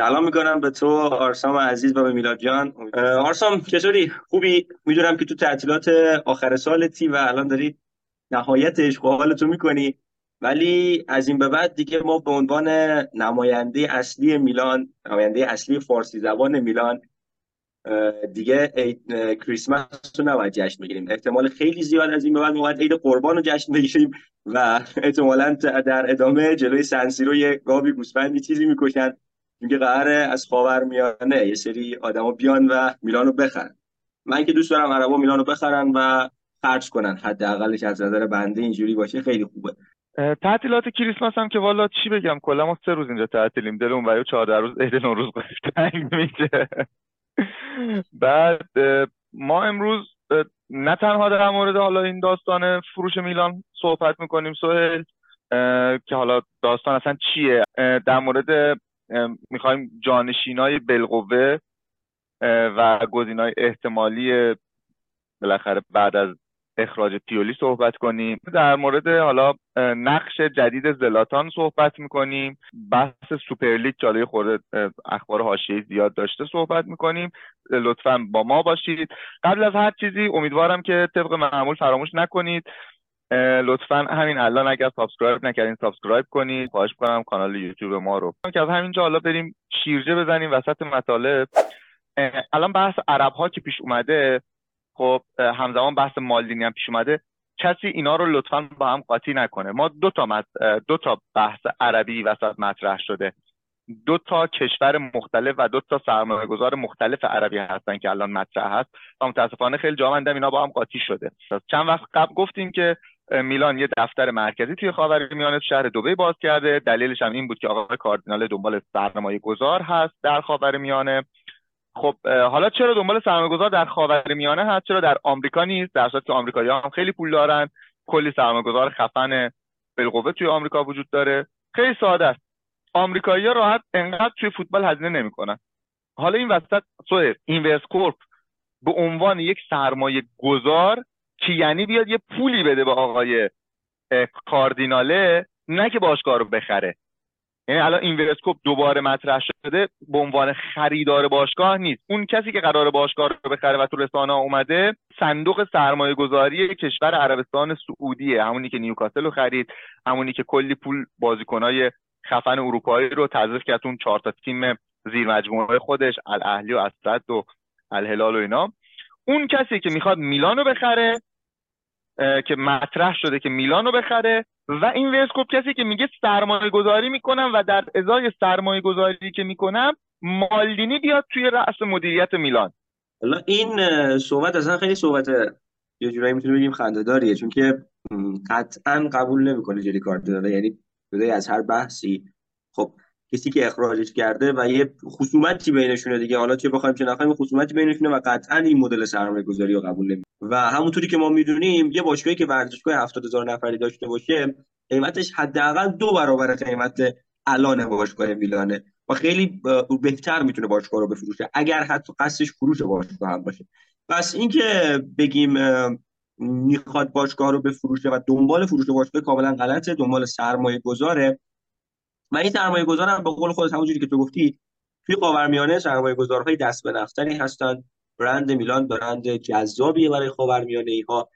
سلام می‌کنم به تو آرسام عزیز و به میلاد جان. آرسام چطوری؟ خوبی؟ می‌دونم که تو تعطیلات آخر سالتی و الان داری نهایت و حالتو می‌کنی. ولی از این به بعد دیگه ما به عنوان نماینده اصلی میلان نماینده اصلی فارسی زبان میلان دیگه کریسمس رو نباید جشن بگیریم. احتمال خیلی زیاد از این به بعد ما عید قربان رو جشن بگیریم و احتمالا در ادامه جلوی سنسیرو یه گاوی گوسفندی چیزی می‌کشن. میگه قراره از میانه. یه سری آدما بیان و میلانو بخرن. من که دوست دارم عربا میلانو بخرن و خرج کنن. حداقلش از نظر بنده اینجوری باشه خیلی خوبه. تعطیلات کریسمس هم که والا چی بگم؟ کلا ما سه روز اینجا تعطیلیم. دل اون و 14 روز عید نوروز تنگ میشه. بعد ما امروز نه تنها در مورد حالا این داستان فروش میلان صحبت می‌کنیم سوهل که حالا داستان اصلا چیه؟ در مورد می‌خوایم جانشینای بالقوه و گزینای احتمالی بالاخره بعد از اخراج پیولی صحبت کنیم. در مورد حالا نقش جدید زلاتان صحبت می‌کنیم. بحث سوپرلیگ جالوی خورده اخبار حاشیه زیاد داشته صحبت می‌کنیم. لطفا با ما باشید. قبل از هر چیزی امیدوارم که طبق معمول فراموش نکنید. لطفا همین الان اگر subscribe نکردین subscribe کنید. خواهش کنم کانال یوتیوب ما رو. که از همینجا حالا بریم شیرجه بزنیم وسط مطالب. الان بحث عرب ها که پیش اومده. خب همزمان بحث مالدینی هم پیش اومده. کسی اینا رو لطفا با هم قاطی نکنه. ما دو تا دو تا بحث عربی وسط مطرح شده. دو تا کشور مختلف و دو تا سرمایه گذار مختلف عربی هستن که الان مطرح هست. و متاسفانه خیلی جامندم اینا با هم قاطی شده. چند وقت قبل گفتیم که میلان یه دفتر مرکزی توی خاورمیانه شهر دبی باز کرده. دلیلش هم این بود که آقای کاردینال دنبال سرمایه گذار هست در خاورمیانه خب حالا چرا دنبال سرمایه گذار در خاورمیانه هست؟ چرا در آمریکا نیست؟ در صورتی که آمریکایی‌ها هم خیلی پول دارن. کلی سرمایه گذار خفن بالقوه توی آمریکا وجود داره. خیلی ساده است. آمریکایی‌ها راحت انقدر توی فوتبال هزینه نمی‌کنن. حالا این وسط سوئر اینورس کورپ به عنوان یک سرمایه گذار که یعنی بیاد یه پولی بده به آقای کاردیناله نه که باشگاه رو بخره. یعنی الان اینورسکوپ دوباره مطرح شده به عنوان خریدار باشگاه نیست. اون کسی که قرار باشگاه رو بخره و تو رسانه اومده صندوق سرمایه گذاری کشور عربستان سعودیه. همونی که نیوکاسل رو خرید همونی که کلی پول بازیکنای خفن اروپایی رو تزریق کرد اون چهار تا تیم زیر مجموعه خودش الاهلی و اسد و الهلال و اینا. اون کسی که می‌خواد میلان رو بخره که مطرح شده که میلان رو بخره و این ورسکوپ کسی که میگه سرمایه گذاری می‌کنم و در ازای سرمایه گذاری که می‌کنم مالدینی بیاد توی رأس مدیریت میلان. حالا این صحبت اصلا خیلی صحبت یه جورایی می‌تونه بگیم خنده‌داریه چون که قطعا قبول نمی‌کنه جلی کاردینال یعنی جدای از هر بحثی. خب کسی که اخراجش کرده و یه خصومتی بینشونه دیگه. حالا چه بخوایم چه نخوایم خصومتی بینشونه و قطعا این مدل سرمایه گذاری رو قبول نمی و همونطوری که ما می‌دونیم یه باشگاهی که ورزشگاه 70000 نفری داشته باشه قیمتش حداقل دو برابر قیمت الان باشگاه میلانه و خیلی بهتر می‌تونه باشگاه رو بفروشه اگر حتی قصدش فروش باشگاه هم باشه. پس اینکه بگیم می‌خواد باشگاه رو بفروشه و دنبال فروش باشگاه کاملا غلطه دنبال سرمایه گذاره و این سرمایه گذارم به قول خودت همونجوری که تو گفتی توی خاورمیانه سرمایه گذارهای دست به نفتنی هستن. برند میلان برند جذابیه برای خاورمیانه ای ها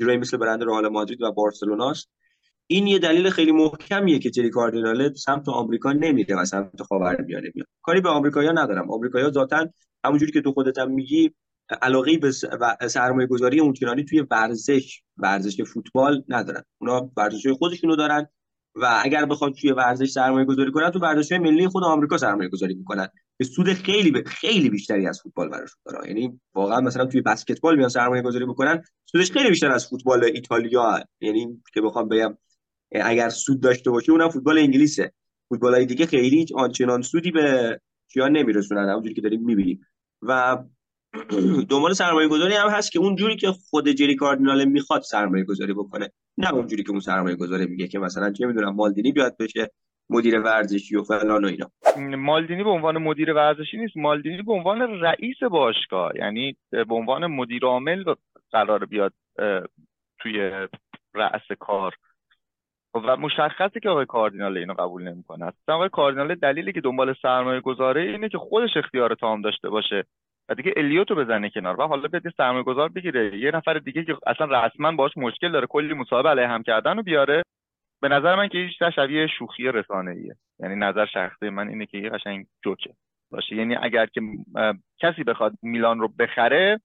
جورایی مثل برند رئال مادرید و بارسلوناست. این یه دلیل خیلی محکمیه که جری کاردیناله سمت آمریکا نمیره و سمت خاورمیانه میاد کاری به آمریکایی‌ها ندارم. آمریکایی‌ها ذاتاً همونجوری که تو خودت هم میگی علاقه به سرمایه گذاری اونچنانی توی ورزش ورزش فوتبال ندارن. اونا ورزش خودشونو دارن. و اگر بخواد توی ورزش سرمایه گذاری کنن تو ورزش ملی خود آمریکا سرمایه گذاری می‌کنن. به سود خیلی خیلی بیشتری از فوتبال براشون داره. یعنی واقعا مثلا توی بسکتبال میان سرمایه گذاری بکنن سودش خیلی بیشتر از فوتبال ایتالیا یعنی که بخوام بگم اگر سود داشته باشه اونم فوتبال انگلیسه. فوتبال های دیگه خیلی آنچنان سودی به کیان نمیرسونن همونجوری که داریم می‌بینیم. و دنبال سرمایه گذاری هم هست که اونجوری که خود جری کاردینال می‌خواد سرمایه گذاری بکنه. نه اونجوری که اون سرمایه گذاری میگه که مثلا چه می‌دونم مالدینی بیاد بشه مدیر ورزشی و فلان و اینا. مالدینی به عنوان مدیر ورزشی نیست. مالدینی به عنوان رئیس باشگاه یعنی به عنوان مدیر عامل قرار بیاد توی رأس کار. و مشخصه که آقای کاردینال اینو قبول نمی‌کنه. اصلا آقای کاردینال دلیلی که دنبال سرمایه گذاره اینه که خودش اختیار تام داشته باشه. و دیگه الیوتو بزنه کنار و حالا بده سرمایه گذار بگیره. یه نفر دیگه که اصلا رسما باش مشکل داره کلی مصاحبه علیه هم کردن و بیاره. به نظر من که هیچ شبیه شوخی رسانه ایه یعنی نظر شخصی من اینه که یه قشنگ جوکه باشه. یعنی اگر که کسی بخواد میلان رو بخره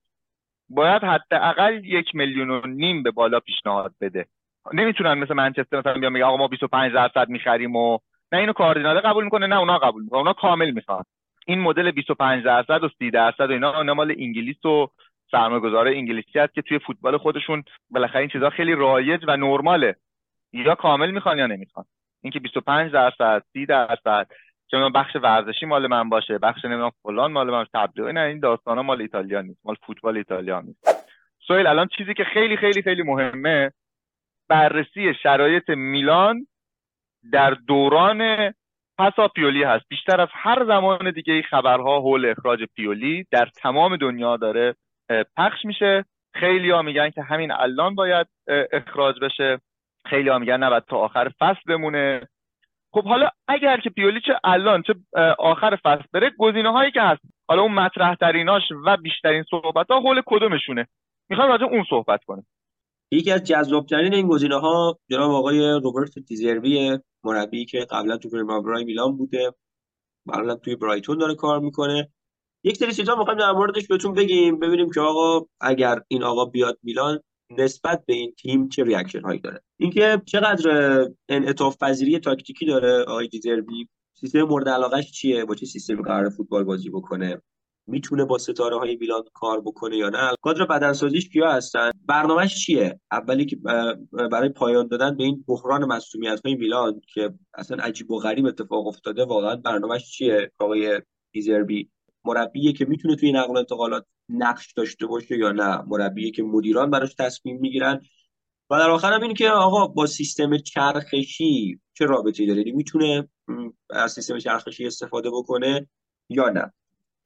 باید حداقل یک میلیون و نیم به بالا پیشنهاد بده. نمی‌تونن مثل منچستر مثلا بیان میگه آقا ما 25 درصد می‌خریم و نه اینو کاردیناله قبول می‌کنه نه اونا قبول می‌کنه اونا کامل می‌خوان. این مدل 25 درصد و 30 درصد و اینا اونا مال انگلیس و سرمایه‌گذار انگلیسی هست که توی فوتبال خودشون بالاخره این چیزا خیلی رایج و نرماله. یا کامل می‌خوان یا نمی‌خوان. اینکه 25 درصد 30 درصد چه بخش ورزشی مال من باشه بخش نمی‌دونم فلان مال من تبلیغ نه این داستانا مال ایتالیا نیست مال فوتبال ایتالیا نیست. سویل الان چیزی که خیلی خیلی خیلی مهمه بررسی شرایط میلان در دوران پسا پیولی هست. بیشتر از هر زمان دیگه خبرها حول اخراج پیولی در تمام دنیا داره پخش میشه. خیلی ها میگن که همین الان باید اخراج بشه. خیلی ها میگن نباید تا آخر فصل بمونه. خب حالا اگر که پیولی چه الان چه آخر فصل بره گزینه هایی که هست. حالا اون مطرح تریناش و بیشترین صحبت ها حول کدومشونه؟ می‌خوام راجع اون صحبت کنیم یکی از جذابترین این گزینه ها جناب آقای روبرت دیزربی مربی که قبلا تو پریماورای میلان بوده. الان توی برایتون داره کار می‌کنه. یک سری چیزا می‌خوایم در موردش بهتون بگیم ببینیم که آقا اگر این آقا بیاد میلان نسبت به این تیم چه reaction هایی داره. اینکه چقدر انعطاف پذیری تاکتیکی داره آقای دیزربی سیستم مورد علاقش چیه؟ با چه سیستمی قرار فوتبال بازی بکنه؟ می‌تونه با ستاره های میلان کار بکنه یا نه؟ کادر بدنسازیش کیا هستن؟ برنامهش چیه؟ اولی که برای پایان دادن به این بحران مسئولیت های میلان که اصلا عجیب و غریب اتفاق افتاده واقعا برنامهش چیه؟ آقای دیزربی مربیه که می‌تونه توی نقل و انتقالات نقش داشته باشه یا نه؟ مربیه که مدیران براش تصمیم می‌گیرن. و در آخر هم این که آقا با سیستم چرخشی چه رابطه‌ای داره؟ یعنی می‌تونه از سیستم چرخشی استفاده بکنه یا نه؟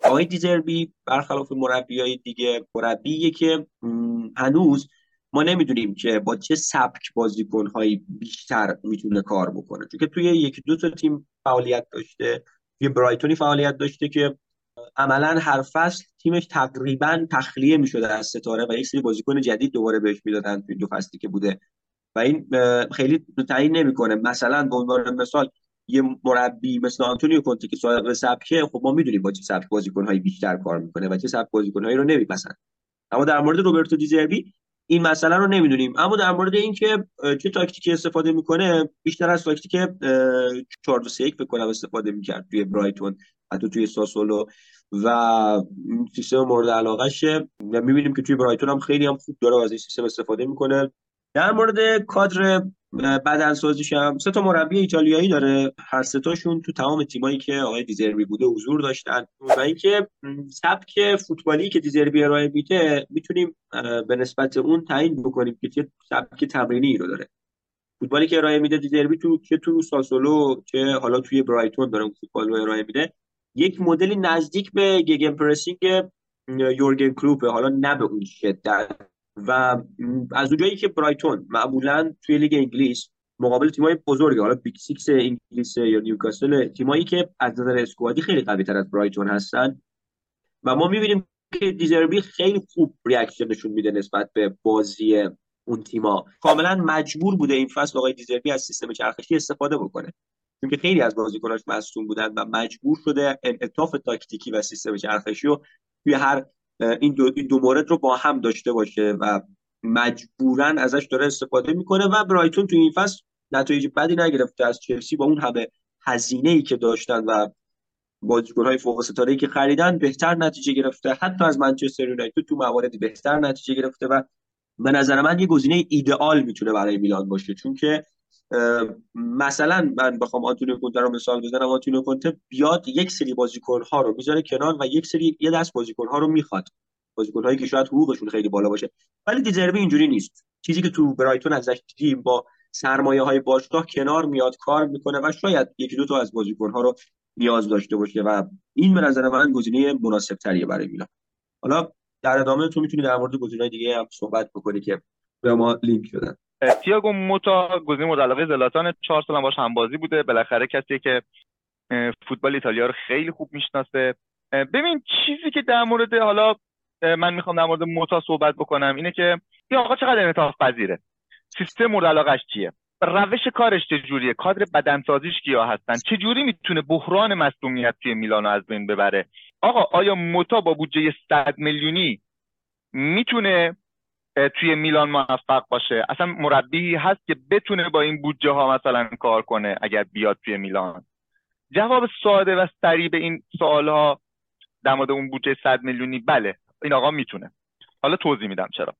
آقای دیزربی برخلاف مربی های دیگه مربیه که هنوز ما نمی‌دونیم که با چه سبک بازیکن هایی بیشتر می‌تونه کار بکنه. چون که توی یکی دو تا تیم فعالیت داشته توی برایتونی فعالیت داشته که عملا هر فصل تیمش تقریبا تخلیه می‌شده از ستاره و یک سری بازیکن جدید دوباره بهش می‌دادن توی دو فصلی که بوده. و این خیلی تعیین نمی‌کنه. مثلا به عنوان مثال یه مربی مثل آنتونیو کونته که صاحب سبکه خب ما می‌دونیم با چه سبک بازیکن‌های بیشتر کار می‌کنه و چه سبک بازیکن‌هایی رو نمیپسند اما در مورد روبرتو دیزربی این مسئله رو نمی‌دونیم. اما در مورد اینکه چه تاکتیکی استفاده می‌کنه بیشتر از تاکتیک 4 2 3 1 کنم استفاده می‌کرد توی برایتون حتی توی ساسولو و سیستم مورد علاقهشه و می‌بینیم که توی برایتون هم خیلی هم خوب داره از این سیستم استفاده می‌کنه. در مورد کادر بدنسازیش هم سه تا مربی ایتالیایی داره. هر سه تاشون تو تمام تیمایی که آقای دیزربی بوده حضور داشتن. و اینکه سبک فوتبالی که دیزربی ارائه میده می‌تونیم به نسبت اون تعیین بکنیم که چه سبک تمرینی رو داره. فوتبالی که ارائه میده دیزربی تو که تو ساسولو که حالا توی برایتون داره فوتبال رو ارائه میده. یک مدلی نزدیک به گگن پرسینگ یورگن کلوپه حالا نه به اون شدت. و از اونجایی که برایتون معمولا توی لیگ انگلیس مقابل تیمای بزرگ حالا big six انگلیس یا نیوکاسل تیمایی که از نظر squad ی خیلی قوی تر از برایتون هستن و ما می‌بینیم که دیزربی خیلی خوب reaction نشون میده نسبت به بازی اون تیما. کاملا مجبور بوده این فصل آقای دیزربی از سیستم چرخشی استفاده بکنه. چون که خیلی از بازیکناش مصدوم بودن و مجبور شده انعطاف تاکتیکی و سیستم چرخشی رو توی هر این دو, این دو مورد رو با هم داشته باشه و مجبورا ازش داره استفاده می‌کنه و برایتون تو این فصل نتایج بدی نگرفته از چلسی با اون همه هزینه ای که داشتن و بازیکن‌های فوق ستاره که خریدن بهتر نتیجه گرفته. حتی از منچستر یونایتد تو موارد بهتر نتیجه گرفته و به نظر من یه گزینه ایدئال می‌تونه برای میلان باشه. چون که مثلا من بخوام آنتونیو کونته رو مثال بزنم آنتونیو کونته بیاد یک سری بازیکن ها رو می‌ذاره کنار و یک سری یه دست بازیکن ها رو می‌خواد. بازیکن هایی که شاید حقوقشون خیلی بالا باشه. ولی دیزربی اینجوری نیست. چیزی که تو برایتون ازش دیدیم با سرمایه های باشگاه کنار میاد کار می‌کنه و شاید یکی دو تا از بازیکن ها رو نیاز داشته باشه و این به نظر من گزینه مناسب تریه برای میلان. حالا در ادامه تو می‌تونی در مورد گزینه‌های دیگه هم صحبت بکنی که به ما لینک شدن تیاگو موتا گزینه مورد علاقه زلاتان چهار سال باش همبازی بوده. بالاخره کسی که فوتبال ایتالیا رو خیلی خوب می‌شناسه. ببین چیزی که در مورد حالا من می‌خوام در مورد موتا صحبت بکنم اینه که این آقا چقدر انعطاف پذیره؟ سیستم مورد علاقش چیه؟ روش کارش چجوریه کادر بدنسازیش کیا هستن؟ چجوری می‌تونه بحران مصدومیت توی میلان از بین ببره؟ آقا آیا موتا با بودجه 100 میلیونی می‌تونه توی میلان موفق باشه. اصلا مربی هست که بتونه با این بودجه ها مثلا کار کنه اگر بیاد توی میلان. جواب ساده و سریع به این سوال ها در مورد اون بودجه 100 میلیونی بله این آقا می‌تونه. حالا توضیح میدم چرا.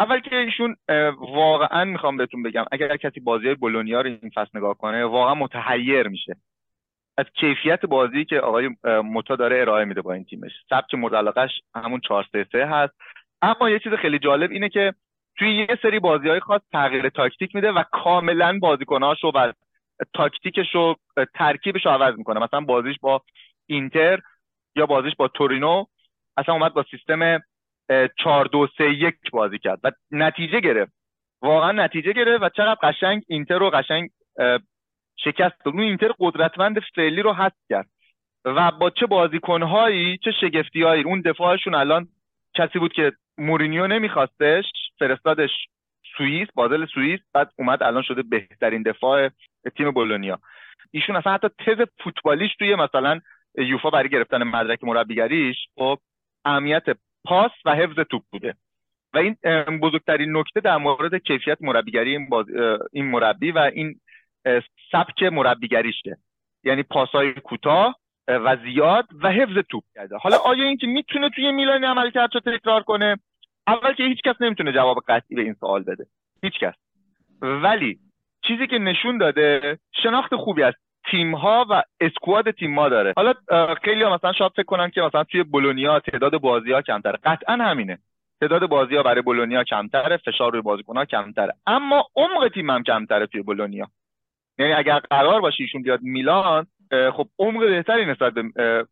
اول که ایشون واقعا می‌خوام بهتون بگم اگر کسی بازی بولونیا رو این فصل نگاه کنه واقعا متحیر میشه. از کیفیت بازی که آقای موتا داره ارائه میده با این تیمش. سبک علاقش همون 4 3 3 هست. اما یه چیز خیلی جالب اینه که توی یه سری بازی های خاص تغییر تاکتیک میده و کاملا بازیکنهاش و تاکتیکش رو ترکیبش رو عوض می‌کنه. مثلا بازیش با اینتر یا بازیش با تورینو اصلا اومد با سیستم 4 2 3 1 بازی کرد و نتیجه گرفت. واقعا نتیجه گرفت و چقدر قشنگ اینتر رو قشنگ شکست اون اینتر قدرتمند فعلی رو حذف کرد. و با چه بازیکنهایی چه شگفتیهایی. اون دفاعشون الان کسی بود که مورینیو نمیخواستش فرستادش سوئیس بازل سوئیس بعد اومد الان شده بهترین دفاع تیم بولونیا. ایشون اصلا حتی تز فوتبالیش توی مثلا یوفا برای گرفتن مدرک مربیگریش خب اهمیت پاس و حفظ توپ بوده. و این بزرگترین نکته در مورد کیفیت مربیگری این, این مربی و این سبک مربیگریشه. یعنی پاسای کوتاه و زیاد و حفظ توپ کرده. حالا آیا اینکه می‌تونه توی میلان عمل کرد تکرار کنه؟ اول که هیچ کس نمی‌تونه جواب قطعی به این سوال بده. هیچ کس ولی چیزی که نشون داده شناخت خوبی از تیم ها و اسکواد تیم ها داره. حالا خیلی ها مثلا شاید فکر کنن که مثلا توی بولونیا تعداد بازی ها کمتره. قطعا همینه. تعداد بازی ها برای بولونیا کمتره فشار روی بازیکن ها کمتره. اما عمق تیم هم کمتره توی بولونیا. یعنی اگر قرار باشه ایشون بیاد میلان خب عمق بهتری نسبت به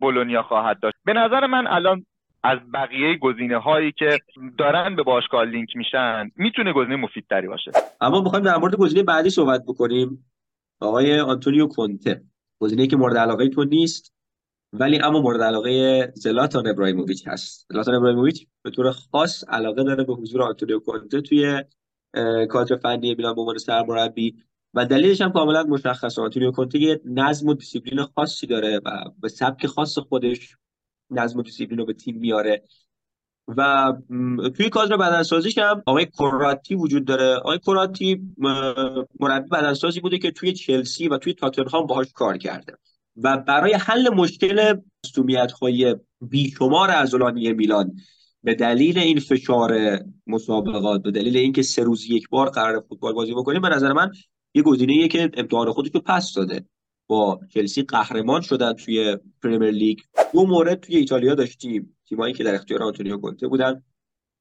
بولونیا خواهد داشت. به نظر من الان از بقیه گزینه هایی که دارن به باشگاه لینک میشن می‌تونه گزینه مفیدتری باشه. اما می‌خوایم در مورد گزینه بعدی صحبت بکنیم. آقای آنتونیو کونته. گزینه که مورد علاقه تو نیست ولی اما مورد علاقه زلاتان ابراهیموویچ هست. زلاتان ابراهیموویچ به طور خاص علاقه داره به حضور آنتونیو کونته توی کادر فنی میلان به عنوان سرمربی و دلیلش هم کاملا مشخصه. آنتونیو کونته یه نظم و دیسیپلین خاصی داره و به سبک خاص خودش نظم و دیسیپلین رو به تیم میاره. و توی کادر بدنسازیش هم آقای کوراتی وجود داره. آقای کوراتی مربی بدنسازی بوده که توی چلسی و توی تاتنهام باهاش کار کرده. و برای حل مشکل مصونیت های بیشمار عضلانی میلان به دلیل این فشار مسابقات به دلیل اینکه سه روز یک بار قرار فوتبال بازی بکنیم به نظر من یه گزینه که امتحان خودش رو پس داده. با چلسی قهرمان شدن توی پرمیر لیگ. دو مورد توی ایتالیا داشتیم. تیمایی که در اختیار آنتونیو کونته بودن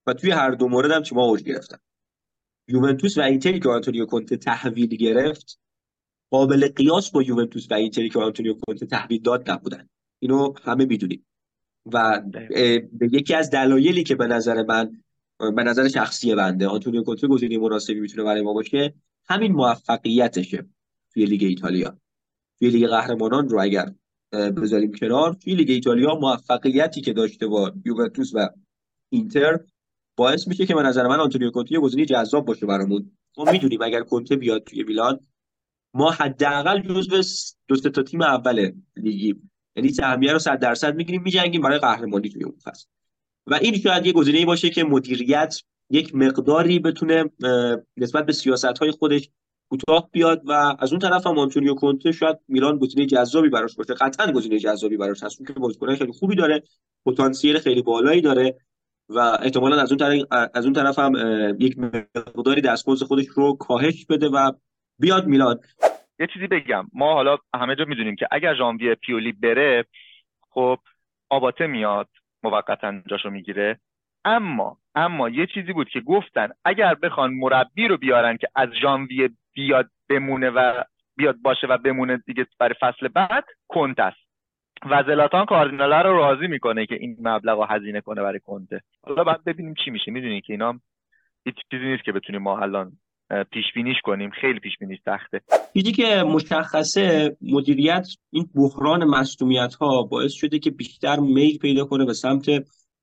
و توی هر دو مورد هم تیم‌ها اوج گرفتن. یوونتوس و اینتری که آنتونیو کونته تحویل گرفت قابل قیاس با یوونتوس و اینتری که آنتونیو کونته تحویل داد نبودن. اینو همه می‌دونیم. و به یکی از دلایلی که به نظر من به نظر شخصی بنده آنتونیو کونته گزینه مناسبی می‌تونه برای ما باشه همین موفقیتشه توی لیگ ایتالیا. توی لیگ قهرمانان رو اگر بذاریم کنار توی لیگ ایتالیا موفقیتی که داشته با یوونتوس و اینتر باعث میشه که به نظر من آنتونیو کونته گزینه جذاب باشه برامون. ما می‌دونیم اگر کونته بیاد توی میلان ما حداقل جزو دو تا تیم اول لیگیم. یعنی سهمیه رو 100 درصد می‌گیریم میجنگیم برای قهرمانی توی اون فصل. و این شاید یه گزینه باشه که مدیریت یک مقداری بتونه نسبت به سیاست های خودش کوتاه بیاد و از اون طرف هم آنتونیو کونته شاید میلان گزینه جذابی براش باشه. قطعا گزینه جذابی براش هست. که بازیکن خیلی خوبی داره پتانسیل خیلی بالایی داره و احتمالا از اون طرف از اون طرف هم یک مقداری دستمزد خودش رو کاهش بده و بیاد میلان. یه چیزی بگم. ما حالا همه جا می‌دونیم که اگر ژانویه پیولی بره خب آباته میاد موقتا جاشو می‌گیره. اما اما یه چیزی بود که گفتن اگر بخوان مربی رو بیارن که از ژانویه بیاد بمونه و بیاد باشه و بمونه دیگه برای فصل بعد کنت است. و زلاتان کاردیناله رو راضی می‌کنه که این مبلغ رو هزینه کنه برای کنته حالا بعد ببینیم چی میشه. می‌دونی که اینا هیچ چیزی نیست که بتونیم ما الان پیش بینیش کنیم. خیلی پیش بینیش سخته. چیزی که مشخصه مدیریت این بحران مصونیت ها باعث شده که بیشتر میل پیدا کنه به سمت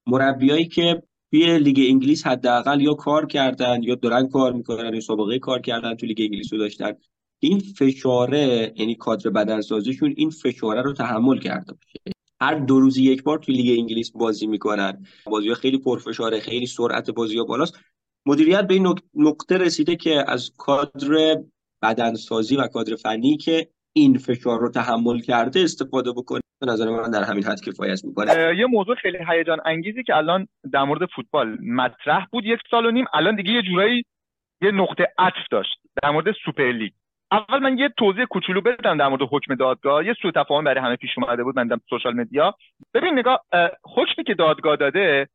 مربیایی که توی لیگ انگلیس حداقل یا کار کردن یا دارن کار می‌کنن یا سابقه کار کردن تو لیگ انگلیس رو داشتن. این فشاره یعنی کادر بدنسازیشون این فشاره رو تحمل کرده باشه. هر دو روزی یک بار توی لیگ انگلیس بازی می‌کنن. بازی خیلی پرفشاره خیلی سرعت بازی ها بالاست. مدیریت به این نقطه رسیده که از کادر بدنسازی و کادر فنی که این فشار رو تحمل کرده استفاده بکنه. به نظر من در همین حد کفایت می‌کنه. یه موضوع خیلی هیجان انگیزی که الان در مورد فوتبال مطرح بود. یک سال و نیم الان دیگه یه جورایی یه نقطه عطف داشت در مورد سوپر لیگ. اول من یه توضیح کوچولو بدم در مورد حکم دادگاه. یه سوء تفاهم برای همه پیش اومده بود. من social media. ببین نگاه حکمی که دادگاه داده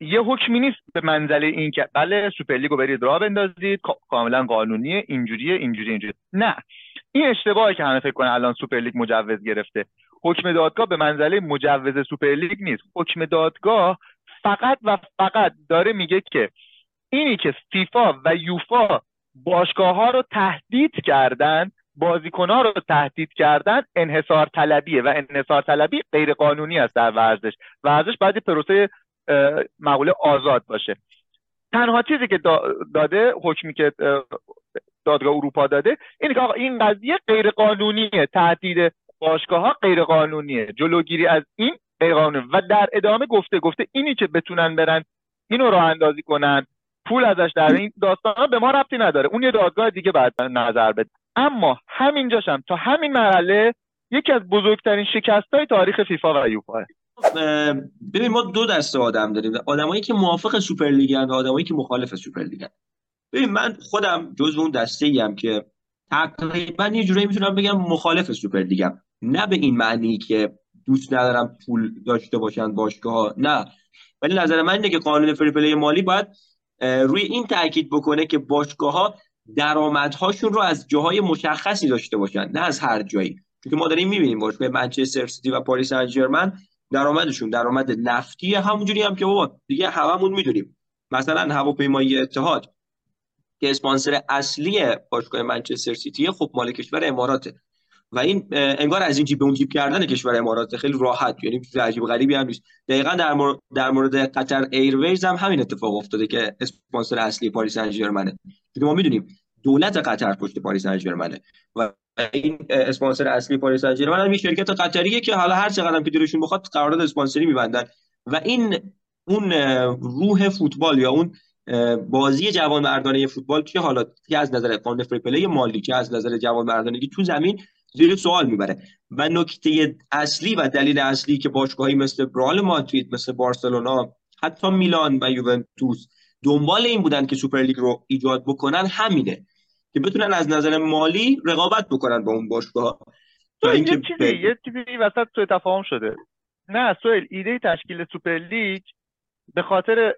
یه حکمی نیست به منزله این که بله سوپرلیگ رو برید راه بندازید کاملا قانونیه اینجوریه اینجوری اینجوری نه. این اشتباهی که همه فکر کنن الان سوپرلیگ مجوز گرفته. حکم دادگاه به منزله مجوز سوپرلیگ نیست. حکم دادگاه فقط و فقط داره میگه که اینی که فیفا و یوفا باشگاه ها رو تهدید کردن بازیکن ها رو تهدید کردن انحصار طلبیه و انحصار طلبی غیر قانونی است در ورزش ورزش باید پروسه مقوله آزاد باشه. تنها چیزی که داده حکمی که دادگاه اروپا داده. اینه که آقا این قضیه غیر قانونیه تهدید باشگاه ها غیر قانونیه جلوگیری از این غیر قانونی و در ادامه گفته گفته اینی که بتونن برن اینو راه اندازی کنن پول ازش در این داستان به ما ربطی نداره. اون یه دادگاه دیگه بعد نظر بده. اما همینجاشم تا همین مرحله یکی از بزرگترین شکست های تاریخ فیفا و یوفا ببین ما دو دسته آدم داریم. آدمایی که موافق سوپرلیگ و آدمایی که مخالف سوپرلیگ ببین من خودم جزو اون دسته ایم که تقریبا یه جورایی می‌تونم بگم مخالف سوپرلیگم نه به این معنی که دوست ندارم پول داشته باشن باشگاه نه. ولی نظر من اینه که قانون fair play مالی باید روی این تاکید بکنه که باشگاه ها درآمدهاشون رو از جاهای مشخصی داشته باشن نه از هر جایی. چون ما داریم می‌بینیم باشگاه منچستر سیتی و پاریس سن درآمدشون درآمد نفتی همونجوری هم که بابا دیگه هممون می‌دونیم. مثلا هواپیمایی اتحاد. که اسپانسر اصلی باشگاه منچستر سیتی خب مال کشور اماراته. و این انگار از این جیب اون جیب کردن کشور امارات خیلی راحت یعنی چیز عجیب غریبی هم نیست. دقیقا در مورد در مورد قطر ایرویز هم همین اتفاق افتاده که اسپانسر اصلی پاریس سن ژرمنه ما می‌دونیم دولت قطر پشت پاریس سن ژرمنه و این اسپانسر اصلی پاریس سن ژرمن هم شرکت قطریه که حالا هر چقدر که دلشون بخواد قرارداد اسپانسری میبندن. و این اون روح فوتبال یا اون بازی جوان مردانه فوتبال که حالا که از نظر قانون فری مالی که از نظر جوان مردانگی تو زمین زیر سوال می‌بره. و نکته اصلی و دلیل اصلی که باشگاهی مثل برال مادرید مثل بارسلونا حتی میلان و یوونتوس دنبال این بودن که سوپرلیگ رو ایجاد بکنن همینه که بتونن از نظر مالی رقابت بکنن با اون باشگاه. تا اینکه یه چیزی یه چیزی وسط سوء تفاهم شده. نه سهیل ایده تشکیل سوپرلیگ به خاطر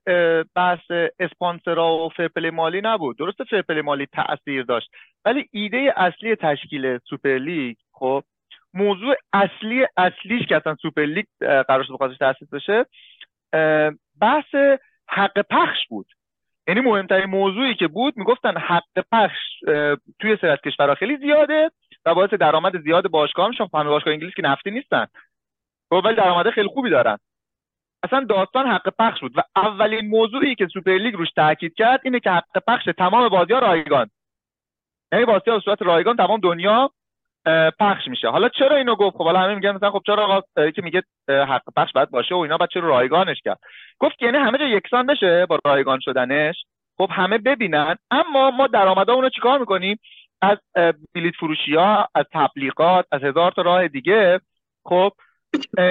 بحث اسپانسرا و fair play مالی نبود. درسته fair play مالی تاثیر داشت ولی ایده اصلی تشکیل سوپرلیگ خب موضوع اصلی اصلیش که اصلا سوپرلیگ قرار شد بخاطرش تاسیس بشه بحث حق پخش بود. یعنی مهمترین موضوعی که بود می‌گفتن حق پخش توی سر کشورها خیلی زیاده و باعث درآمد زیاد باشگاه میشن همه باشگاه انگلیس که نفتی نیستن. خب ولی درآمد خیلی خوبی دارن. اصلا داستان حق پخش بود و اولین موضوعی که سوپرلیگ روش تاکید کرد اینه که حق پخش تمام بازی ها رایگان. یعنی بازی ها صورت رایگان تمام دنیا پخش میشه. حالا چرا اینو گفت؟ خب حالا همه میگن مثلا خب چرا که میگه حق پخش باید باشه و اینا بعد چرا رایگانش کرد؟ گفت یعنی همه جا یکسان بشه با رایگان شدنش. خب همه ببینن. اما ما درآمدا اونو چیکار می‌کنیم؟ از بلیت فروشی ها از تبلیغات از هزار تا راه دیگه. خب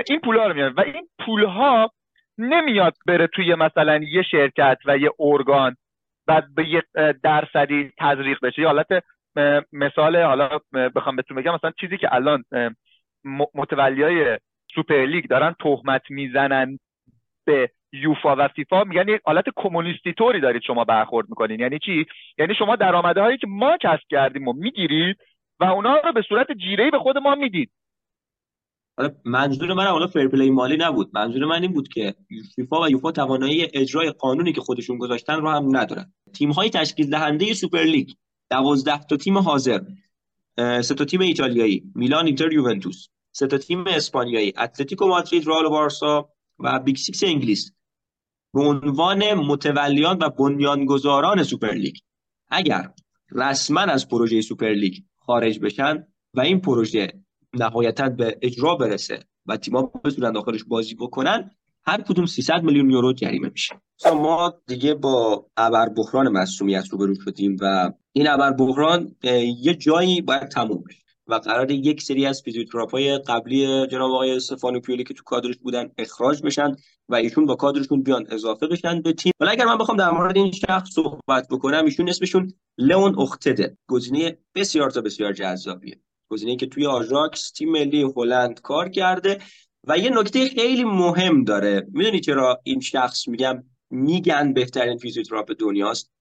این پولها رو میارن و این پولها نمیاد بره توی مثلا یه شرکت و یه ارگان و به یه درصدی تزریق بشه. یه حالت مثال حالا بخوام بهتون بگم مثلا چیزی که الان متولی های سوپرلیگ دارن تهمت می‌زنن به یوفا و فیفا میگن یک حالت کمونیستی طوری دارید شما برخورد می‌کنین. یعنی چی؟ یعنی شما درآمدهایی که ما کسب کردیم و می‌گیرید و اونا رو به صورت جیره به خود ما می‌دید. منظور من حالا fair play مالی نبود. منظور من این بود که فیفا و یوفا توانایی اجرای قانونی که خودشون گذاشتن رو هم ندارن. تیم های تشکیل دهنده سوپر لیگ 12 تا تیم حاضر سه تا تیم ایتالیایی میلان اینتر یوونتوس سه تا تیم اسپانیایی اتلتیکو مادرید رئال بارسا و Big Six انگلیس. به عنوان متولیان و بنیانگذاران سوپر لیگ اگر رسما از پروژه سوپر لیگ خارج بشن و این پروژه نهایتا به اجرا برسه و تیم‌ها بتونن داخلش بازی بکنن هر کدوم 300 میلیون یورو جریمه میشه. ما دیگه با ابر بحران مصدومیت روبرو شدیم و این ابر بحران یه جایی باید تموم بشه و قرار یک سری از های قبلی جناب آقای پیولی که تو کادرش بودن اخراج بشن و ایشون با کادرشون بیان اضافه بشن به تیم. ولی اگر من بخوام در مورد این شخص صحبت بکنم ایشون اسمشون لئون اختده. گزینه بسیار تا بسیار جذابیه. گزینه که توی آژاکس تیم ملی هلند کار کرده و یه نکته خیلی مهم داره. می‌دونی چرا این شخص میگم میگن بهترین فیزیوتراپ دنیاست؟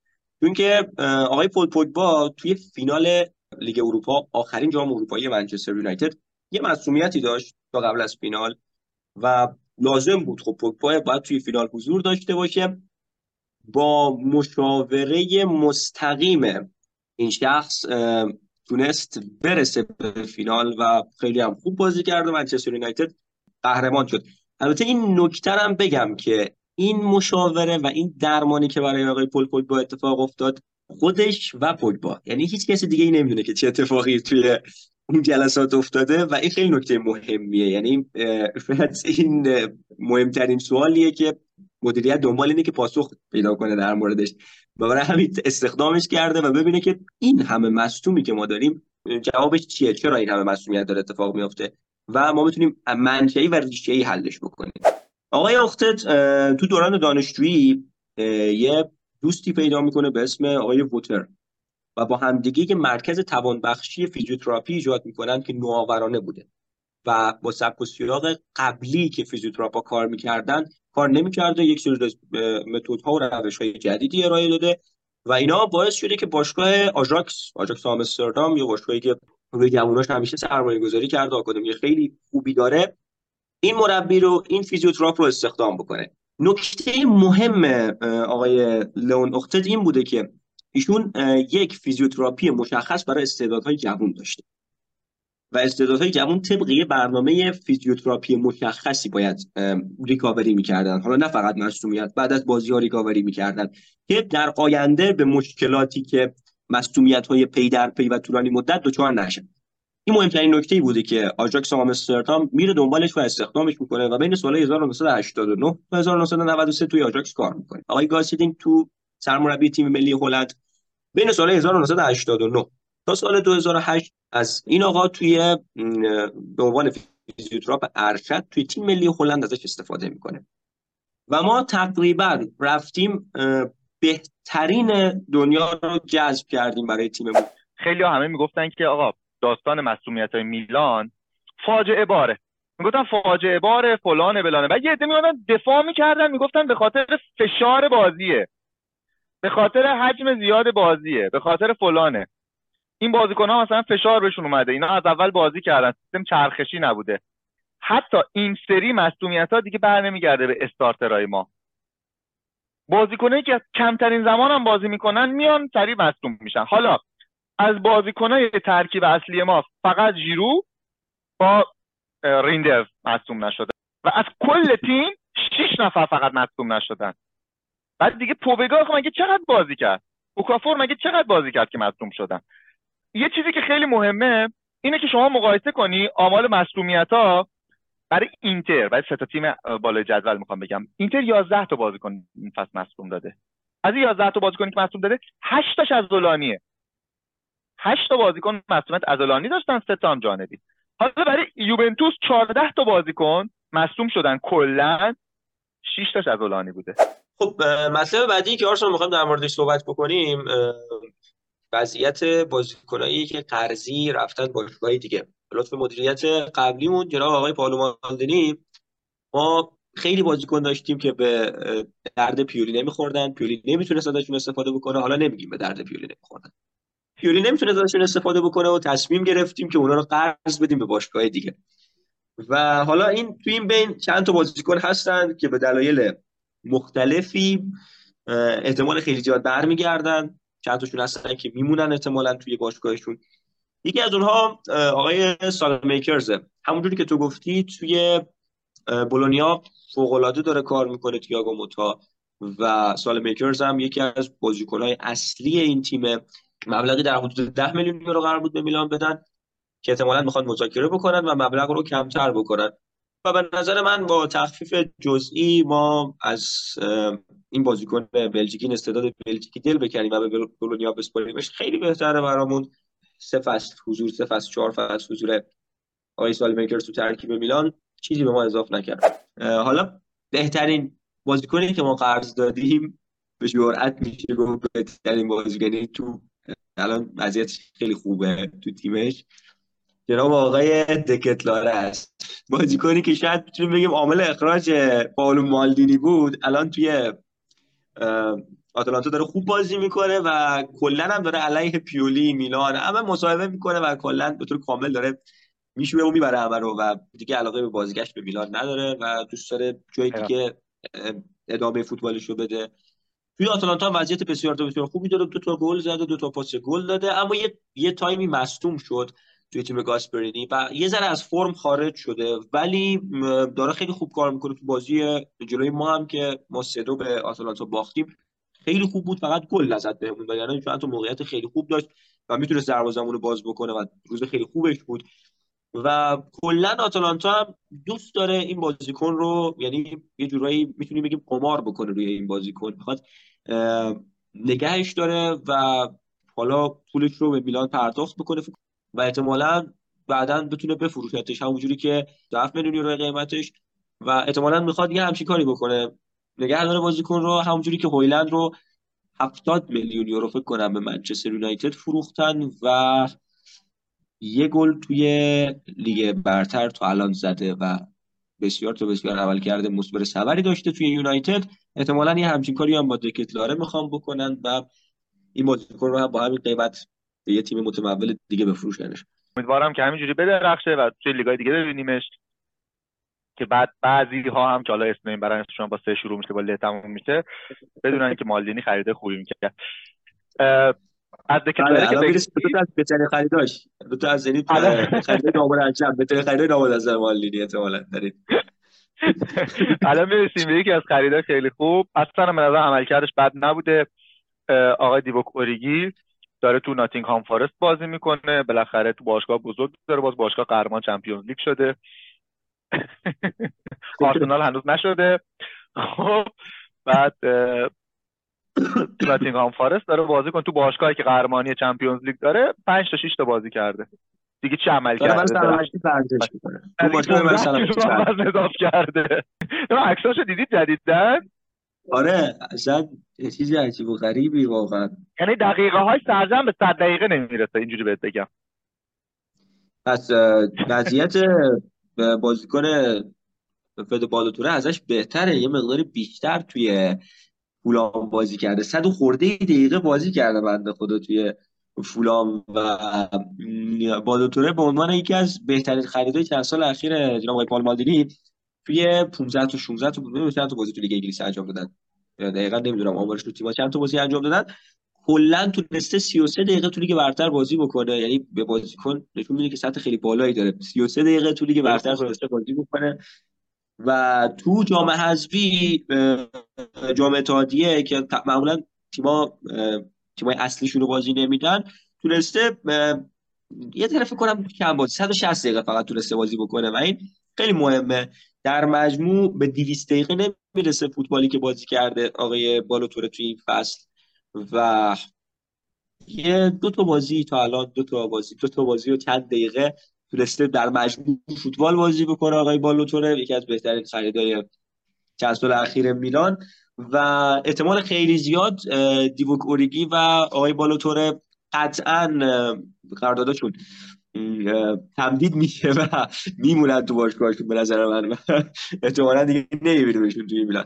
چون که آقای پول پوگبا توی فینال لیگ اروپا آخرین جام اروپایی منچستر یونایتد یه مسئولیتی داشت تا قبل از فینال و لازم بود. خب پوگبا باید توی فینال حضور داشته باشه. با مشاوره مستقیم این شخص تونست برسه به فینال و خیلی هم خوب بازی کرد و منچستر یونایتد قهرمان شد. البته این نکته هم بگم که این مشاوره و این درمانی که برای آقای پول با اتفاق افتاد خودش و پوگبا. یعنی هیچ کسی دیگه ای نمی‌دونه که چه اتفاقی توی اون جلسات افتاده و این خیلی نکته مهمیه. یعنی این مهمترین سوالیه که مدیریت دنبال اینه که پاسخ پیدا کنه در موردش. و برای همین استخدامش کرده و ببینه که این همه مصومی که ما داریم جوابش چیه؟ چرا این همه مصومیت داره اتفاق میفته و ما بتونیم منشئی و ریشه‌ای حلش بکنیم. آقای اختت تو دوران دانشجویی یه دوستی پیدا می‌کنه به اسم آقای ووتر و با همدیگه یه مرکز توانبخشی فیزیوتراپی ایجاد می‌کنن که نوآورانه بوده و با سبک و سیاق قبلی که فیزیوتراپا کار می‌کردن کار نمی‌کرده یک سری متدها و روش های جدیدی ارائه داده و اینا باعث شده که باشگاه آژاکس آژاکس آمستردام یا باشگاهی که روی جووناش همیشه سرمایه گذاری کرده آکادمی خیلی خوبی داره این مربی رو این فیزیوتراپ رو استخدام بکنه. نکته مهم آقای لئون اختد این بوده که ایشون یک فیزیوتراپی مشخص برای استعدادهای جوان داشته. و استعدادهای جوان طبق یه برنامه فیزیوتراپی مشخصی باید ریکاوری می‌کردن. حالا نه فقط مصدومیت بعد از بازی ها ریکاوری می‌کردن که در آینده به مشکلاتی که مصدومیت های پی در پی و طولانی مدت دچار نشن این مهمترین نکته ای بوده که آژاکس آمستردام میره دنبالش و استخدامش می‌کنه و بین سال 1989 و 1993 توی آژاکس کار می‌کنه. آقای گاس هیدینک تو سرمربی تیم ملی هلند بین سال 1989 تا سال 2008 از این آقا توی به عنوان فیزیوتراپ ارشد توی تیم ملی هلند ازش استفاده می‌کنه. و ما تقریبا رفتیم بهترین دنیا رو جذب کردیم برای تیممون. خیلی همه می‌گفتن که آقا داستان مسئولیت های میلان فاجعه باره. می‌گفتن فاجعه باره فلانه بلانه. و یه عده می‌گفتن دفاع می‌کردن می‌گفتن به خاطر فشار بازیه. به خاطر حجم زیاد بازیه. به خاطر فلانه. این بازیکن ها مثلا فشار بهشون اومده. اینا از اول بازی کردن. سیستم چرخشی نبوده. حتی این سری مصومیت ها دیگه بر نمیگرده به استارترهای ما. بازیکنایی که کمترین زمان هم بازی می‌کنن میان سریع مصدوم میشن. حالا از بازیکنای ترکیب اصلی ما فقط جیرو با ریندر مصدوم نشده. و از کل تیم شش نفر فقط مصدوم نشدن. بعد دیگه پوبگاه مگه چقدر بازی کرد؟ اوکافور مگه چقدر بازی کرد که مصدوم شدن؟ یه چیزی که خیلی مهمه اینه که شما مقایسه کنی آمال مصدومیت ها برای اینتر برای سه تا تیم بالای جدول می‌خوام بگم. اینتر 11 تا بازیکن این فصل مصدوم داده. از این 11 تا بازیکن که مصدوم داده 8 تاش عضلانیه 8 تا بازیکن مصدومیت عضلانی داشتن سه تا هم جانبی. حالا برای یوونتوس 14 تا بازیکن مصدوم شدن. کلا 6 تاش عضلانی بوده. خب مطلب بعدی که آرسنال می‌خوایم در موردش صحبت بکنیم وضعیت بازیکنایی که قرضی رفتن باشگاه دیگه. لطف مدیریت قبلیمون جناب آقای پالو مالدینی ما خیلی بازیکن داشتیم که به درد پیولی نمیخوردن. پیولی نمی‌تونست ازشون استفاده بکنه. حالا نمیگیم به درد پیولی نمیخوردن. پیولی نمی‌تونه ازشون استفاده بکنه و تصمیم گرفتیم که اونا رو قرض بدیم به باشگاه دیگه. و حالا این توی این بین چند تا بازیکن هستن که به دلایل مختلفی احتمال خیلی زیاد برمیگردن. چند تاشون هستن که میمونن احتمالا توی باشگاهشون. یکی از اونها آقای میکرزه همونجوری که تو گفتی توی بولونیا فوقالعاده داره کار می‌کنه تییاگو موتا و میکرز هم یکی از بازیکنهای اصلی این تیم. مبلغی در حدود 10 میلیون یورو قرار بود به میلان بدن که احتمالا می‌خوان مذاکره بکنن و مبلغ رو کمتر بکنن. و به نظر من با تخفیف جزئی ما از این بازیکن بلژیکی استعداد بلژیکی دل بکنیم و به بولونیا بسپاریمش. خیلی بهتره برامون سه فصل حضور سه فصل چهار فصل حضور آقای میکرز تو ترکیب میلان. چیزی به ما اضافه نکرد. حالا بهترین بازیکنی که ما قرض دادیم به جرأت میشه گفت بهترین بازیکنی تو الان وضعیت خیلی خوبه تو تیمش. جناب آقای دکتلاره است. بازیکنی که شاید می‌تونیم بگیم عامل اخراج پاولو مالدینی بود الان توی آتلانتا داره خوب بازی می‌کنه و کلا هم داره علیه پیولی میلان همه مصاحبه می‌کنه و کلا به طور کامل داره میشوره و می‌بره همه رو و دیگه علاقه به بازیگشت به میلان نداره و دوست داره جایی دیگه ادامه فوتبالش رو بده. توی آتلانتا وضعیت بسیار بسیار خوبی داره دو تا گل زده دو تا پاس گل داده اما یه یه تایمی مصدوم شد. توی تیم گاسپرینی و یه ذره از فرم خارج شده. ولی داره خیلی خوب کار می‌کنه تو بازی جلوی ما هم که ما سه دو به آتلانتا باختیم. خیلی خوب بود فقط گل نزد بهمون وگرنه چون تو موقعیت خیلی خوب داشت و می‌تونست دروازه‌مون رو باز بکنه و روز خیلی خوبش بود. و کلا آتالانتا هم دوست داره این بازیکن رو یعنی یه جورایی می‌تونیم بگیم قمار بکنه روی این بازیکن. می‌خواد نگهش داره و حالا پولش رو به میلان پرداخت بکنه. و احتمالا بعدا بتونه بفروشتش همونجوری که 7 میلیون یورو قیمتش و احتمالا می‌خواد یه همچین کاری بکنه. نگه داره بازیکن رو همونجوری که هویلند رو 70 میلیون یورو فکر کنم به منچستر یونایتد فروختن و یه گل توی لیگ برتر تا الان زده و بسیار تا بسیار عمل کرده مثبت سوری داشته توی یونایتد. احتمالا یه همچین کاری هم با دکتلاره می‌خوام بکنن و این بازیکن رو هم با همین قیمت به یه تیم متمول دیگه بفروشنش. امیدوارم که همینجوری بدرخشه و توی لیگای دیگه ببینیمش که بعد بعضی ها هم که حالا اسم این برای با سه شروع میشه با ل تموم میشه بدونن که مالدینی خریده خوبی می‌کرد. از که که دو تا از بهترین خریداش. دو تا از زنیت خرید نامور انجام بهترین خرید نامور از مالدینی احتمالاً. دارید. الان می‌رسیم به یکی از خریدای خیلی خوب. اصلا من نظر عملکردش بد نبوده آقای دیوک اوریگی. داره تو ناتینگهام فارست بازی می‌کنه. بالاخره تو باشگاه بزرگ داره. باز باشگاه قهرمان چمپیونز لیگ شده. آرسنال هنوز نشده. خب بعد ناتینگهام فارست داره بازی کن. تو باشگاهی که قهرمانی چمپیونز لیگ داره 5 تا 6 تا بازی کرده. دیگه چه عمل کرده؟ باشگاه مثلا کرده. عکساشو دیدید جدیدن آره اصلا چیزی عجیب و غریبی واقعا. یعنی دقیقه های سرزن به 100 دقیقه نمی‌رسه اینجوری بهت بگم. پس وضعیت بازیکن فد بالوتوره ازش بهتره. یه مقداری بیشتر توی فولام بازی کرده. صد و خورده دقیقه بازی کرده بنده خدا توی فولام و بالوتوره به عنوان یکی از بهترین خریدهای چند سال اخیر جناب آقای پالمالدینی توی 15 تا 16 تا چند تا بازی تو لیگ انگلیس انجام دادن؟ دقیقا نمی‌دونم آمارش تو تیم‌ها چند تا بازی انجام دادن؟ کلا تونسته 33 دقیقه تو لیگ برتر بازی بکنه. یعنی به بازیکن نشون میده که سطح خیلی بالایی داره. 33 دقیقه تو لیگ برتر تونسته بازی بکنه. و تو جام حذفی جام اتحادیه که معمولا تیما تیمای اصلیشون رو بازی نمیدن تونسته یه طرف کنم کم بازی 160 دقیقه فقط تونسته بازی بکنه و این خیلی مهمه. در مجموع به 200 دقیقه نمی‌رسه فوتبالی که بازی کرده آقای بالوتوره توی این فصل. و یه دو تا بازی تا الان دو تا بازی دو تا بازی و چند دقیقه تونسته در مجموع فوتبال بازی بکنه آقای بالوتوره یکی از بهترین خریدای چند سال اخیر میلان. و احتمال خیلی زیاد دیوک اوریگی و آقای بالوتوره قطعا قراردادشون تمدید میشه و میمونن تو باشگاهشون به نظر من احتمالا دیگه نمیبینیمشون توی میلان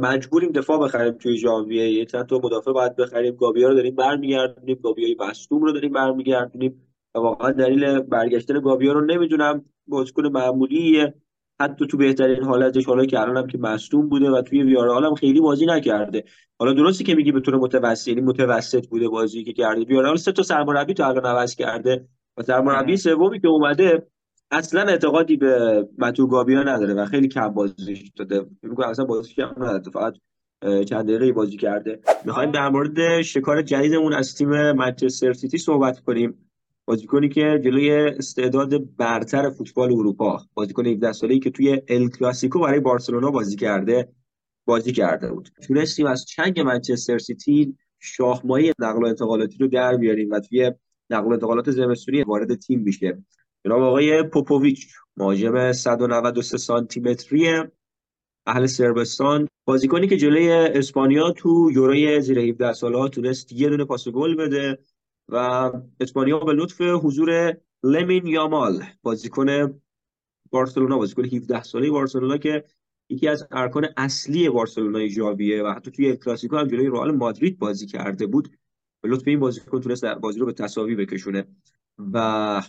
مجبوریم دفاع بخریم توی ژانویه. یه چند تا مدافع باید بخریم. گابیا رو داریم برمیگردونیم. گابیای مصدوم رو داریم برمیگردونیم. واقعا دلیل برگشتن گابیا رو نمی‌دونم. بازیکن معمولیه. حتی تو بهترین حالتش حالا که الانم که مصدوم بوده و توی ویارال هم خیلی بازی نکرده. حالا درستی که میگی به طور متوسط یعنی متوسط بوده بازی که کرده. ویارال سه تا سرمربی تو الان عوض کرده و سرمربی سومی که اومده اصلا اعتقادی به متو گابیا نداره و خیلی کم بازی داده. میگم اصلا بازی کم نداره فقط چند دقیقه بازی کرده. می‌خوایم در مورد شکار جدیدمون از تیم منچستر سیتی صحبت کنیم. بازیکنی که جلوی استعداد برتر فوتبال اروپا بازیکن 17 ساله‌ای که توی ال کلاسیکو برای بارسلونا بازی کرده بازی کرده بود. تونستیم از چنگ منچستر سیتی شاهمایی نقل و انتقالاتی رو در بیاریم و توی نقل و انتقالات زمستونی وارد تیم میشه جناب آقای پوپوویچ مهاجم 193 سانتی متری اهل سربستان بازیکنی که جلوی اسپانیا تو یوروی زیر 17 سالها تونست یه دونه پاس گل بده. و اسپانیا به لطف حضور لمین یامال بازیکن بارسلونا بازیکن 17 ساله بارسلونا که یکی از ارکان اصلی بارسلونای ژاویه و حتی توی کلاسیکو هم جلوی رئال مادرید بازی کرده بود. به لطف این بازیکن تونست بازی رو به تساوی بکشونه. و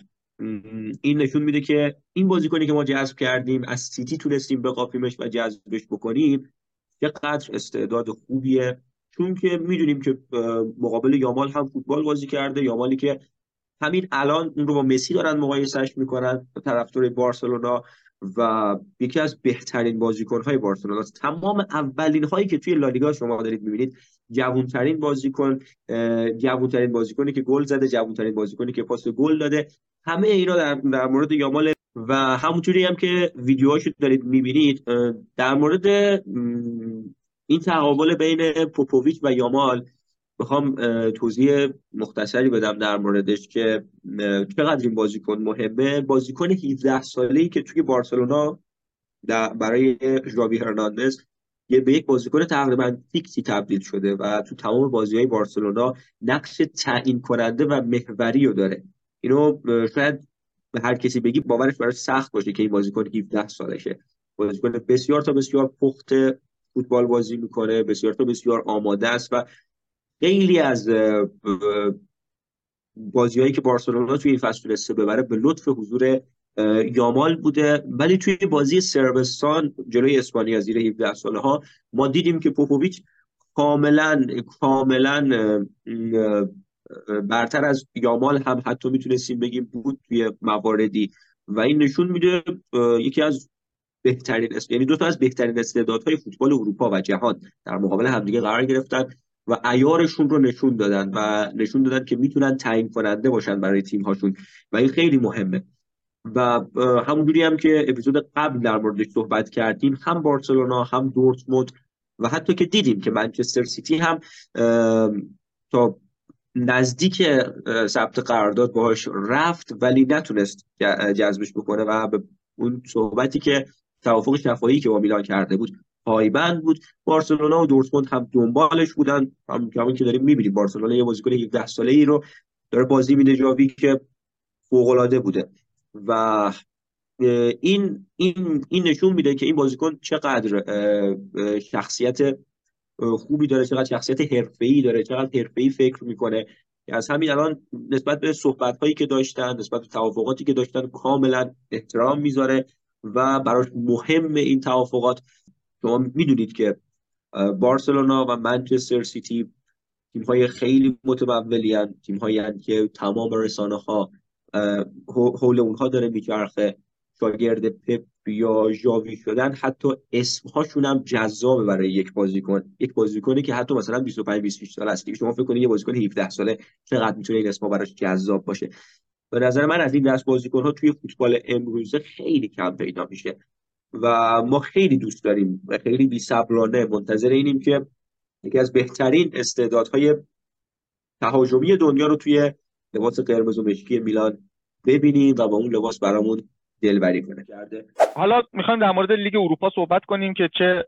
این نشون میده که این بازیکنی که ما جذب کردیم از سیتی تونستیم بقاپیمش و جذبش بکنیم چقدر استعداد خوبیه. چون که می‌دونیم که مقابل یامال هم فوتبال بازی کرده. یامالی که همین الان اون رو با مسی دارن مقایسش می‌کنن طرفدار بارسلونا و یکی از بهترین بازیکن‌های بارسلونا. تمام اولین هایی که توی لالیگا شما دارید می‌بینید جوونترین بازیکن جوونترین بازیکنی که گل زده جوونترین بازیکنی که پاس گل داده. همه اینا در, در مورد یامال و همونطوری هم که ویدیوهاشو دارید می‌بینید در مورد این تقابل بین پوپوویچ و یامال بخوام توضیح مختصری بدم در موردش که چقدر این بازیکن مهمه. بازیکن 17 ساله‌ای که توی بارسلونا برای ژاوی هرناندز یه به یک بازیکن تقریبا فیکسی تبدیل شده و تو تمام بازی های بارسلونا نقش تعیین کننده و محوری رو داره. اینو شاید به هر کسی بگی باورش براش سخت باشه که این بازیکن 17 سالشه. بازیکن بسیار تا بسیار پخته. فوتبال بازی می‌کنه. بسیار تا بسیار آماده است و خیلی از بازیهایی که بارسلونا توی این فصل تونسته ببره به لطف حضور یامال بوده. ولی توی بازی سربستان جلوی اسپانیا زیر 17 ساله ها ما دیدیم که پوپوویچ کاملا کاملا برتر از یامال هم حتی می‌تونستیم بگیم بود توی مواردی. و این نشون میده یکی از بهترین یعنی دو تا از بهترین استعدادهای فوتبال اروپا و جهان در مقابل همدیگه قرار گرفتن و ایارشون رو نشون دادن و نشون دادن که می‌تونن تعیین کننده باشن برای تیم هاشون و این خیلی مهمه. و همونجوری هم که اپیزود قبل در موردش صحبت کردیم هم بارسلونا هم دورتموند و حتی که دیدیم که منچستر سیتی هم تا نزدیک ثبت قرارداد باهاش رفت ولی نتونست جذبش بکنه و به اون صحبتی که توافق شفاهی که با میلان کرده بود پایبند بود. بارسلونا و دورتموند هم دنبالش بودن. هم که داریم می‌بینیم. بارسلونا یه بازیکن 17 ساله ای رو داره بازی میده جاوی که فوق العاده بوده. و این این این نشون میده که این بازیکن چقدر شخصیت خوبی داره چقدر شخصیت حرفه‌ای داره چقدر حرفه‌ای فکر می‌کنه. از همین الان نسبت به صحبت هایی که داشتن نسبت به توافقاتی که داشتن کاملا احترام می‌ذاره. و براش مهم این توافقات. شما می‌دونید که بارسلونا و منچستر سیتی تیم های خیلی متمولی تیم هایی که تمام رسانه ها حول اونها داره میچرخه. شاگرد پپ یا ژاوی شدن حتی اسمهاشون هم جذابه برای یک بازیکن. یک بازیکنی که حتی مثلا 25 26 سال است. شما فکر کنید یه بازیکن 17 ساله چقدر می‌تونه این اسمها براش جذاب باشه. به نظر من از این دست بازیکن ها توی فوتبال امروزه خیلی کم پیدا میشه و ما خیلی دوست داریم و خیلی بی صبرانه منتظر اینیم که یکی از بهترین استعدادهای تهاجمی دنیا رو توی لباس قرمز و مشکی میلان ببینیم و با اون لباس برامون دلبری کنه. حالا می‌خوایم در مورد لیگ اروپا صحبت کنیم که چه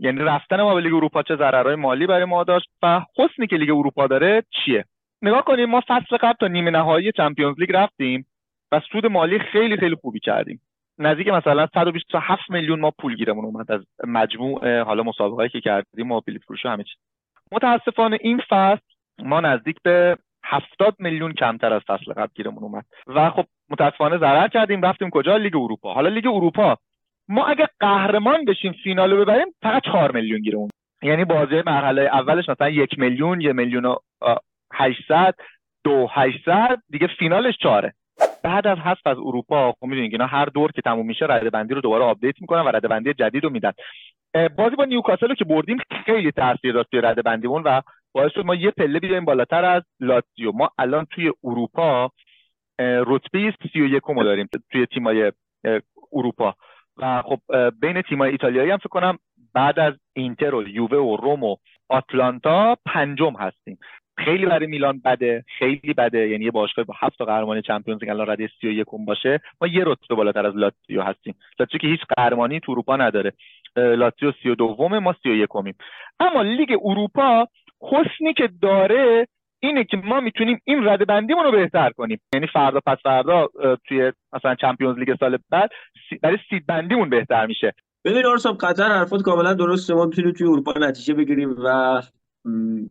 یعنی رفتن ما به لیگ اروپا چه ضررهای مالی برای ما داشت و حسنی که لیگ اروپا داره چیه؟ نگاه کنیم ما فصل قبل تا نیمه نهایی Champions League رفتیم و سود مالی خیلی خیلی خوبی کردیم. نزدیک مثلا 127 میلیون ما پول گیرمون اومد از مجموع حالا مسابقه که کردیم و بلیط فروشی همه چیز متاسفانه این فصل ما نزدیک به هفتاد میلیون کمتر از فصل قبل گیرمون اومد. و خب متاسفانه ضرر کردیم رفتیم کجا؟ لیگ اروپا. حالا لیگ اروپا ما اگه قهرمان بشیم فینال رو ببریم فقط چهار میلیون گیرمون. یعنی بازی مرحله اولش مثلا یک میلیون یه میلیون و هشتصد دو هشتصد دیگه فینالش چهاره. بعد از حذف از اروپا خب می‌دونید اینا هر دور که تموم میشه رده بندی رو دوباره update می‌کنن و رده بندی جدید رو میدن. بازی با نیوکاسل رو که بردیم خیلی تاثیر داشت توی رده بندیمون و باعث شد ما یه پله بیایم بالاتر از لاتزیو. ما الان توی اروپا رتبه 31 رو داریم توی تیمای اروپا. و خب بین تیمای ایتالیایی هم فکر کنم بعد از اینتر و یووه و روم و آتلانتا پنجم هستیم. خیلی برای میلان بده خیلی بده. یعنی یه باشگاه با هفت قهرمانی چمپیونز لیگ الان رده 31 باشه ما یه رتبه بالاتر از لاتزیو هستیم. لاتزیو که هیچ قهرمانی تو اروپا نداره. لاتزیو 32 ما 31 اما لیگ اروپا حسنی که داره اینه که ما می‌تونیم این رده بندیمون رو بهتر کنیم. یعنی فردا پس فردا توی مثلا چمپیونز لیگ سال بعد برای سید بندیمون بهتر میشه. ببین آرسام قطر حرفات کاملا درسته. ما می‌تونیم توی اروپا نتیجه بگیریم و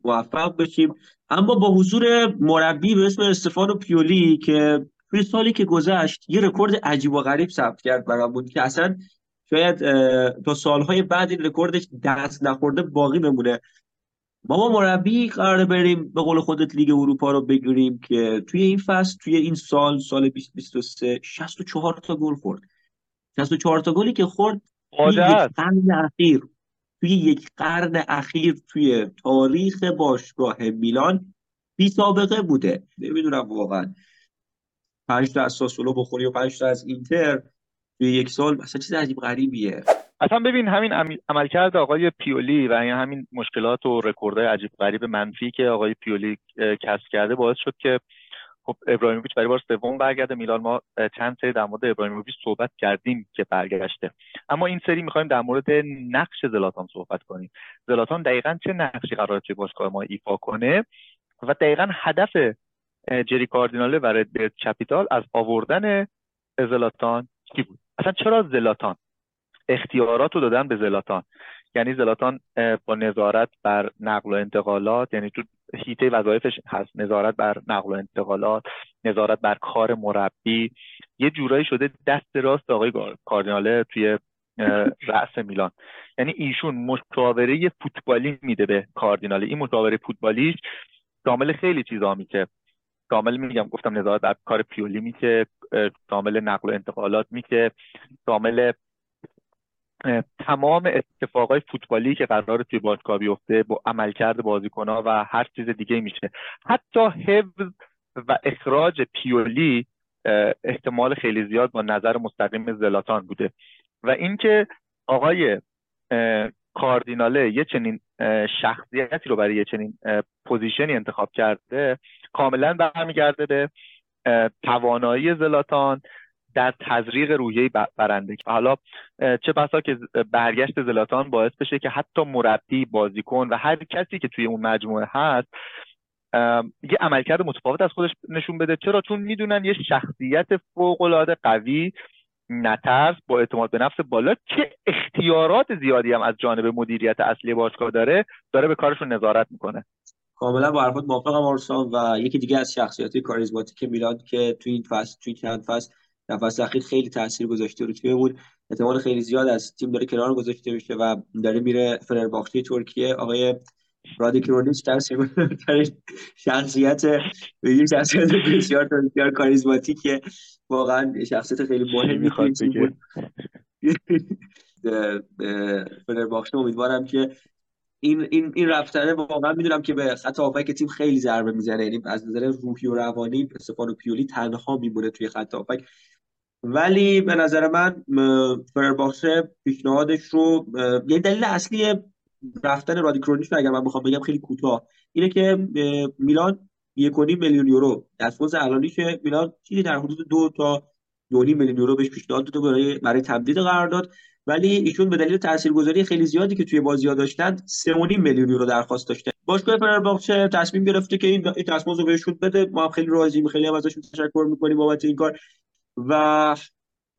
موفق بشیم. اما با حضور مربی به اسم استفانو پیولی که توی سالی که گذشت یه رکورد عجیب و غریب ثبت کرد برامون که اصلا شاید تا سالهای بعد این رکوردش دست نخورده باقی بمونه. ما با مربی قراره بریم به قول خودت لیگ اروپا رو بگیریم که توی این فصل توی این سال سال 2023 64 تا گل خورد. 64 تا گلی که خورد قرن اخیر. توی یک قرن اخیر توی تاریخ باشگاه میلان بی سابقه بوده. نمی‌دونم واقعا. پنج تا از ساسولو بخوری و پنج تا از اینتر توی یک سال مثلا چیز عجیب غریبیه. اصلا ببین همین عملکرد آقای پیولی و همین مشکلات و رکوردهای عجیب غریب منفی که آقای پیولی کسب کرده باعث شد که خب ابراهیموویچ برای بار سوم برگرده. میلان ما چند سری در مورد ابراهیموویچ صحبت کردیم که برگشته. اما این سری می‌خوایم در مورد نقش زلاتان صحبت کنیم. زلاتان دقیقا چه نقشی قراره توی باشگاه ما ایفا کنه و دقیقا هدف جری کاردیناله و رد کپیتال از آوردن زلاتان چی بود؟ اصلا چرا زلاتان؟ اختیارات رو دادن به زلاتان. یعنی زلاتان با نظارت بر نقل و انتقالات یعنی تو هیته وظایفش هست. نظارت بر نقل و انتقالات نظارت بر کار مربی. یه جورایی شده دست راست آقای کاردیناله توی رأس میلان. یعنی ایشون مشاوره فوتبالی میده به کاردیناله. این مشاوره فوتبالیش شامل خیلی چیزا میشه کامل میگم گفتم نظارت بر کار پیولی میشه شامل نقل و انتقالات میشه شامل تمام اتفاقای فوتبالی که قرار توی باشگاه بیفته با عملکرد بازیکنها و هر چیز دیگه میشه. حتی حفظ و اخراج پیولی احتمال خیلی زیاد با نظر مستقیم زلاتان بوده. و اینکه آقای کاردیناله یه چنین شخصیتی رو برای یه چنین پوزیشنی انتخاب کرده کاملا برمیگرده به توانایی زلاتان در تزریق روحیه برنده حالا چه بسا که برگشت زلاتان باعث بشه که حتی مربی بازیکن و هر کسی که توی اون مجموعه هست یه عملکرد متفاوت از خودش نشون بده. چرا؟ چون می‌دونن یه شخصیت فوق العاده قوی نترس با اعتماد به نفس بالا که اختیارات زیادی هم از جانب مدیریت اصلی باشگاه داره داره به کارشون نظارت می‌کنه. کاملا با حرفات موافقم آرسان و یکی دیگه از شخصیت کاریزماتیک میلاد که توی این فصل توی چند فصل نفس اخیر خیلی تاثیر گذاشته رو تیممون احتمال خیلی زیاد از تیم داره کنار گذاشته میشه و داره میره فنرباخچه ترکیه. آقای رادی کرونیچ تاثیر شخصیت یه شخصیت بسیار بسیار کاریزماتیکه. واقعا شخصیت خیلی مهمی می‌خواد فنرباخچه امیدوارم که این این این رفتنه واقعا می‌دونم که به خط که تیم خیلی ضربه می‌زنه. یعنی از نظر روحی و روانی استفانو پیولی تنها میمونه توی خط ولی به نظر من فرباخشه پیشنهادش رو یه دلیل اصلی رفتن رادی کرونیش اگر من بخوام بگم خیلی کوتاه اینه که میلان یک میلیون یورو دستمزد الانیش میلان چیزی در حدود دو تا دو میلیون یورو بهش پیشنهاد داده برای برای تمدید قرارداد ولی ایشون به دلیل تاثیرگذاری خیلی زیادی که توی بازی‌ها داشتن 3.5 میلیون یورو درخواست داشته باشگاه فنرباغچه تصمیم گرفته که این تصمیم رو بهشون بده. ما هم خیلی راضییم خیلی هم ازشون تشکر می‌کنیم بابت این کار. و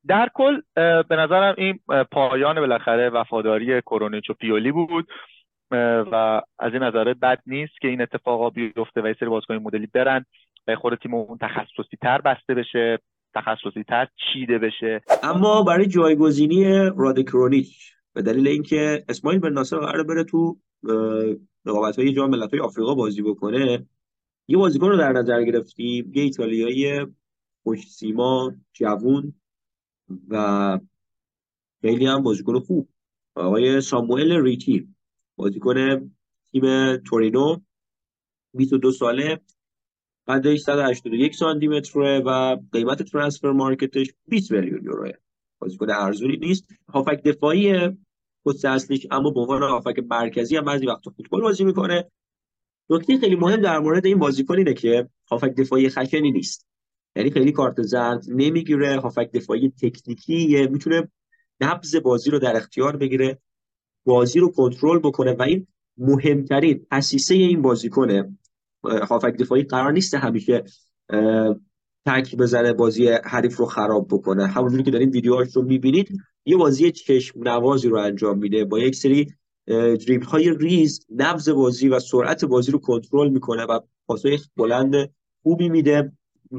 در کل به نظرم این پایان بالاخره وفاداری کرونیچ و پیولی بود و از این نظره بد نیست که این اتفاقا بیفته و یه سری بازیکن مدلی برن و خود تیم اون تخصصی تر بسته بشه تخصصی تر چیده بشه. اما برای جایگزینی رادکرونیچ به دلیل اینکه اسماعیل بن ناصر قرار بره تو رقابت های جام ملت‌های آفریقا بازی بکنه یه بازیکن رو در نظر گرفتیم یه ایتالیایی خوش سیما جوون و خیلی هم بازیکن خوب. آقای ساموئل ریتی بازیکن تیم تورینو 22 ساله قدش 181 سانتی متره و قیمت ترانسفر مارکتش 20 میلیون یوروه. بازیکن ارزونی نیست هافک دفاعی پست اصلیش اما به عنوان هافک مرکزی هم بعضی وقتا فوتبال بازی می‌کنه. نکته خیلی مهم در مورد این بازیکن اینه که هافک دفاعی خشنی نیست. یعنی خیلی کارت زرد نمی‌گیره هافک دفاعی تکنیکی می‌تونه نبض بازی رو در اختیار بگیره بازی رو کنترل بکنه و این مهمترین اسیسه این بازیکنه. هافک دفاعی قرار نیست همیشه تک بزنه بازی حریف رو خراب بکنه. همونجوری که دارین ویدیوهاش رو می‌بینید یه بازی چشم نوازی رو انجام میده. با یک سری دریبل های ریز نبض بازی و سرعت بازی رو کنترل می‌کنه و پاسای بلند خوبی میده.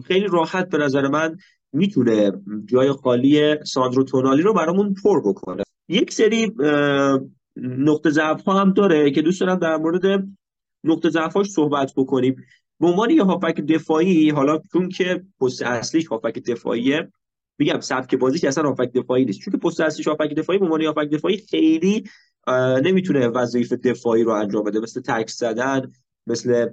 خیلی راحت به نظر من می‌تونه جای خالی ساندرو تونالی رو برامون پر بکنه. یک سری نقطه ضعف ها هم داره که دوست دارم در مورد نقطه ضعفاش صحبت بکنیم. به عنوان یه هافک دفاعی حالا چون که پست اصلیش هافک دفاعیه میگم سبک بازیش اصلا هافک دفاعی نیست. چون که پست اصلیش هافک دفاعی به عنوان هافک دفاعی خیلی نمی‌تونه وظایف دفاعی رو انجام بده. مثل تک زدن مثل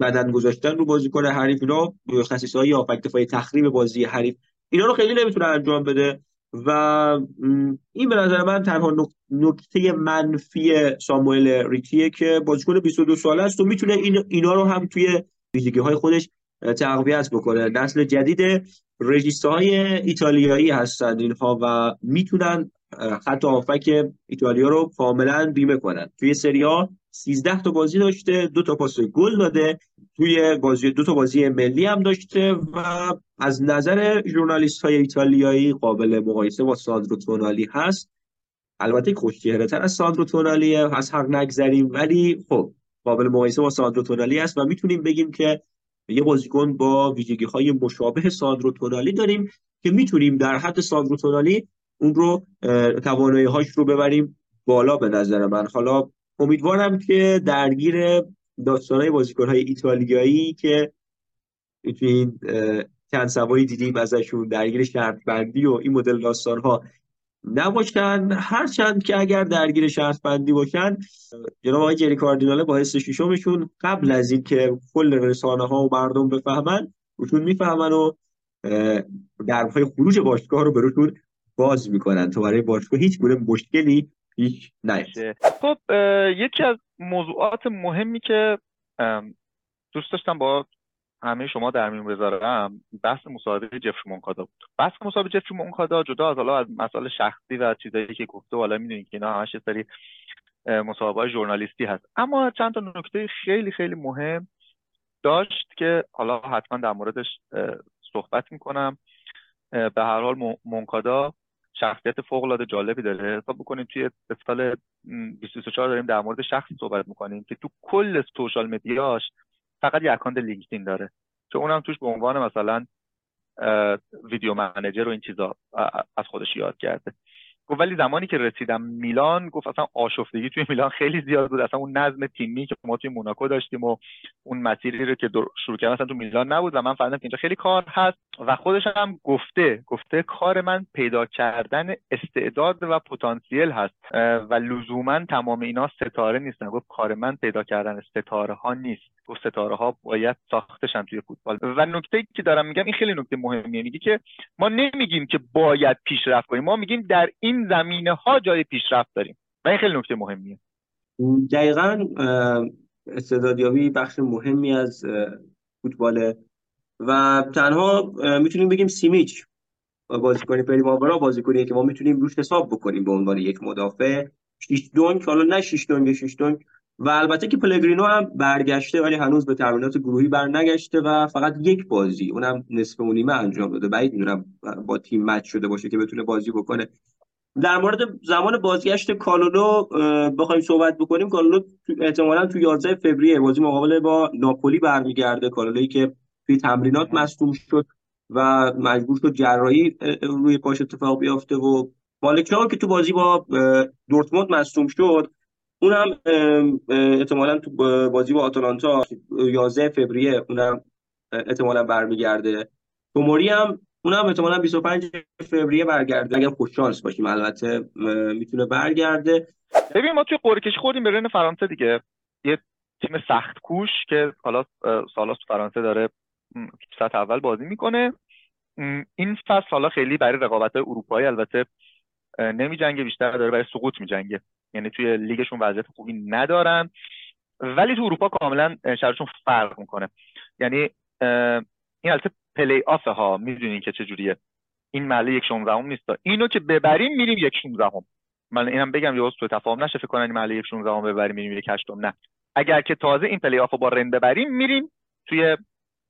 بدن گذاشتن رو بازیکن حریف اینا خصیصه هافک دفاعی تخریب بازی حریف اینا رو خیلی نمی‌تونه انجام بده. و این به نظر من تنها نکته منفی ساموئل ریکیه که بازیکن 22 ساله است و می‌تونه این اینا رو هم توی ویژگی های خودش تقویت بکنه. نسل جدید رژیسته های ایتالیایی هستند اینها و می‌تونن خط آفک ایتالیا رو کاملا بیمه کنن. توی سریا 13 تا بازی داشته دو تا پاس گل داده. توی بازی دو تا بازی ملی هم داشته و از نظر ژورنالیست های ایتالیایی قابل مقایسه با ساندرو تونالی هست. البته خوشچهره تر از ساندرو تونالی از حق نگذریم. ولی خب قابل مقایسه با ساندرو تونالی است و می‌تونیم بگیم که یه بازیکن با ویژگی های مشابه ساندرو تونالی داریم که می‌تونیم در حد ساندرو تونالی اون رو توانایی هاش رو ببریم بالا به نظر من. حالا امیدوارم که درگیر داستانهای بازیکن های ایتالیایی که تو این چند سوایی دیدیم ازشون درگیر شرط بندی و این مدل داستان ها نباشن. هرچند که اگر درگیر شرط بندی باشن جناب آقای جری کاردیناله با حس ششمشون قبل از اینکه کل رسانه ها و مردم بفهمن روشون می‌فهمن و درهای خروج باشگاه رو به باز می‌کنن تو برای باشگاه هیچ گونه مشکلی هیچ خب یکی از موضوعات مهمی که دوست داشتم با همه شما در میون بذارم بحث مصاحبه جفری مونکادا بود. بحث مصاحبه جفری مونکادا جدا از حالا از مسائل شخصی و چیزایی که گفته حالا می‌دونید که اینا همش سری مصاحبه ژورنالیستی هست. اما چند تا نکته خیلی خیلی مهم داشت که حالا حتما در موردش صحبت می‌کنم. به هر حال مونکادا شخصیت فوق العاده جالبی داره. حساب بکنیم توی سال 2024 داریم در مورد شخصی صحبت می‌کنیم که تو کل سوشال مدیاش فقط یه اکانت لینکدین داره. که اونم توش به عنوان مثلا ویدیو منیجر و این چیزا از خودش یاد کرده. گفت ولی زمانی که رسیدم میلان گفت اصلا آشفتگی توی میلان خیلی زیاد بود. اصلا اون نظم تیمی که ما توی موناکو داشتیم و اون مسیری رو که شروع کردم اصلا تو میلان نبود و من فهمیدم که اینجا خیلی کار هست و خودش هم گفته گفته کار من پیدا کردن استعداد و پتانسیل هست. و لزوما تمام اینا ستاره نیستن. گفت کار من پیدا کردن ستاره ها نیست. گفت ستاره ها باید ساختشن توی فوتبال. و نکته که دارم میگم این خیلی نکته مهمیه. میگه که ما نمیگیم که باید پیشرفت کنیم. ما میگیم در این زمینه ها جای پیشرفت داریم. و این خیلی نکته مهمیه. دقیقا استعدادیابی بخش مهمی از فوتباله. و تنها می‌تونیم بگیم سیمیچ بازیکن پری بازی بازیکنیه که ما می‌تونیم روش حساب بکنیم به عنوان یک مدافع. شیش دونک حالا نه شیش دونک شیش دونک و البته که پلگرینو هم برگشته ولی هنوز به تمرینات گروهی برنگشته و فقط یک بازی اونم نصف و نیمه انجام داده. بعید می‌دونم با تیم مچ شده باشه که بتونه بازی بکنه. در مورد زمان بازگشت کالولو بخوایم صحبت بکنیم. کالولو احتمالا تو 11 فوریه بازی مقابل با ناپولی برمیگرده. کالولویی که توی تمرینات مصدوم شد و مجبور شد جراحی روی پاش اتفاق بیافته و مالکیان که تو بازی با دورتموند مصدوم شد اونم احتمالا تو بازی با آتالانتا 11 فوریه اونم احتمالا برمیگرده. توموری هم اونم احتمالا 25 فوریه برگرده. اگر خوششانس باشیم البته می‌تونه برگرده. ببین ما توی قرعه کشی خوردیم رن فرانسه دیگه. یه تیم سخت کوش که حالا سالاس فرانسه داره سطح اول بازی می‌کنه. این فصل حالا خیلی برای رقابت اروپایی البته نمی جنگه بیشتر داره برای سقوط می جنگه یعنی توی لیگشون وضعیت خوبی ندارن. ولی تو اروپا کاملا شرایطشون فرق می‌کنه. یعنی این البته پلی آف ها می‌دونین که چجوریه. این مرحله یک شونزدهم نیست. اینو که ببریم میریم یک شونزدهم من اینم بگم یه سوء تفاهم نشه فکر کنن مرحله یک شونزدهم ببریم میریم یک هشتم. نه. اگر که تازه این پلی آف با رن ببریم میریم توی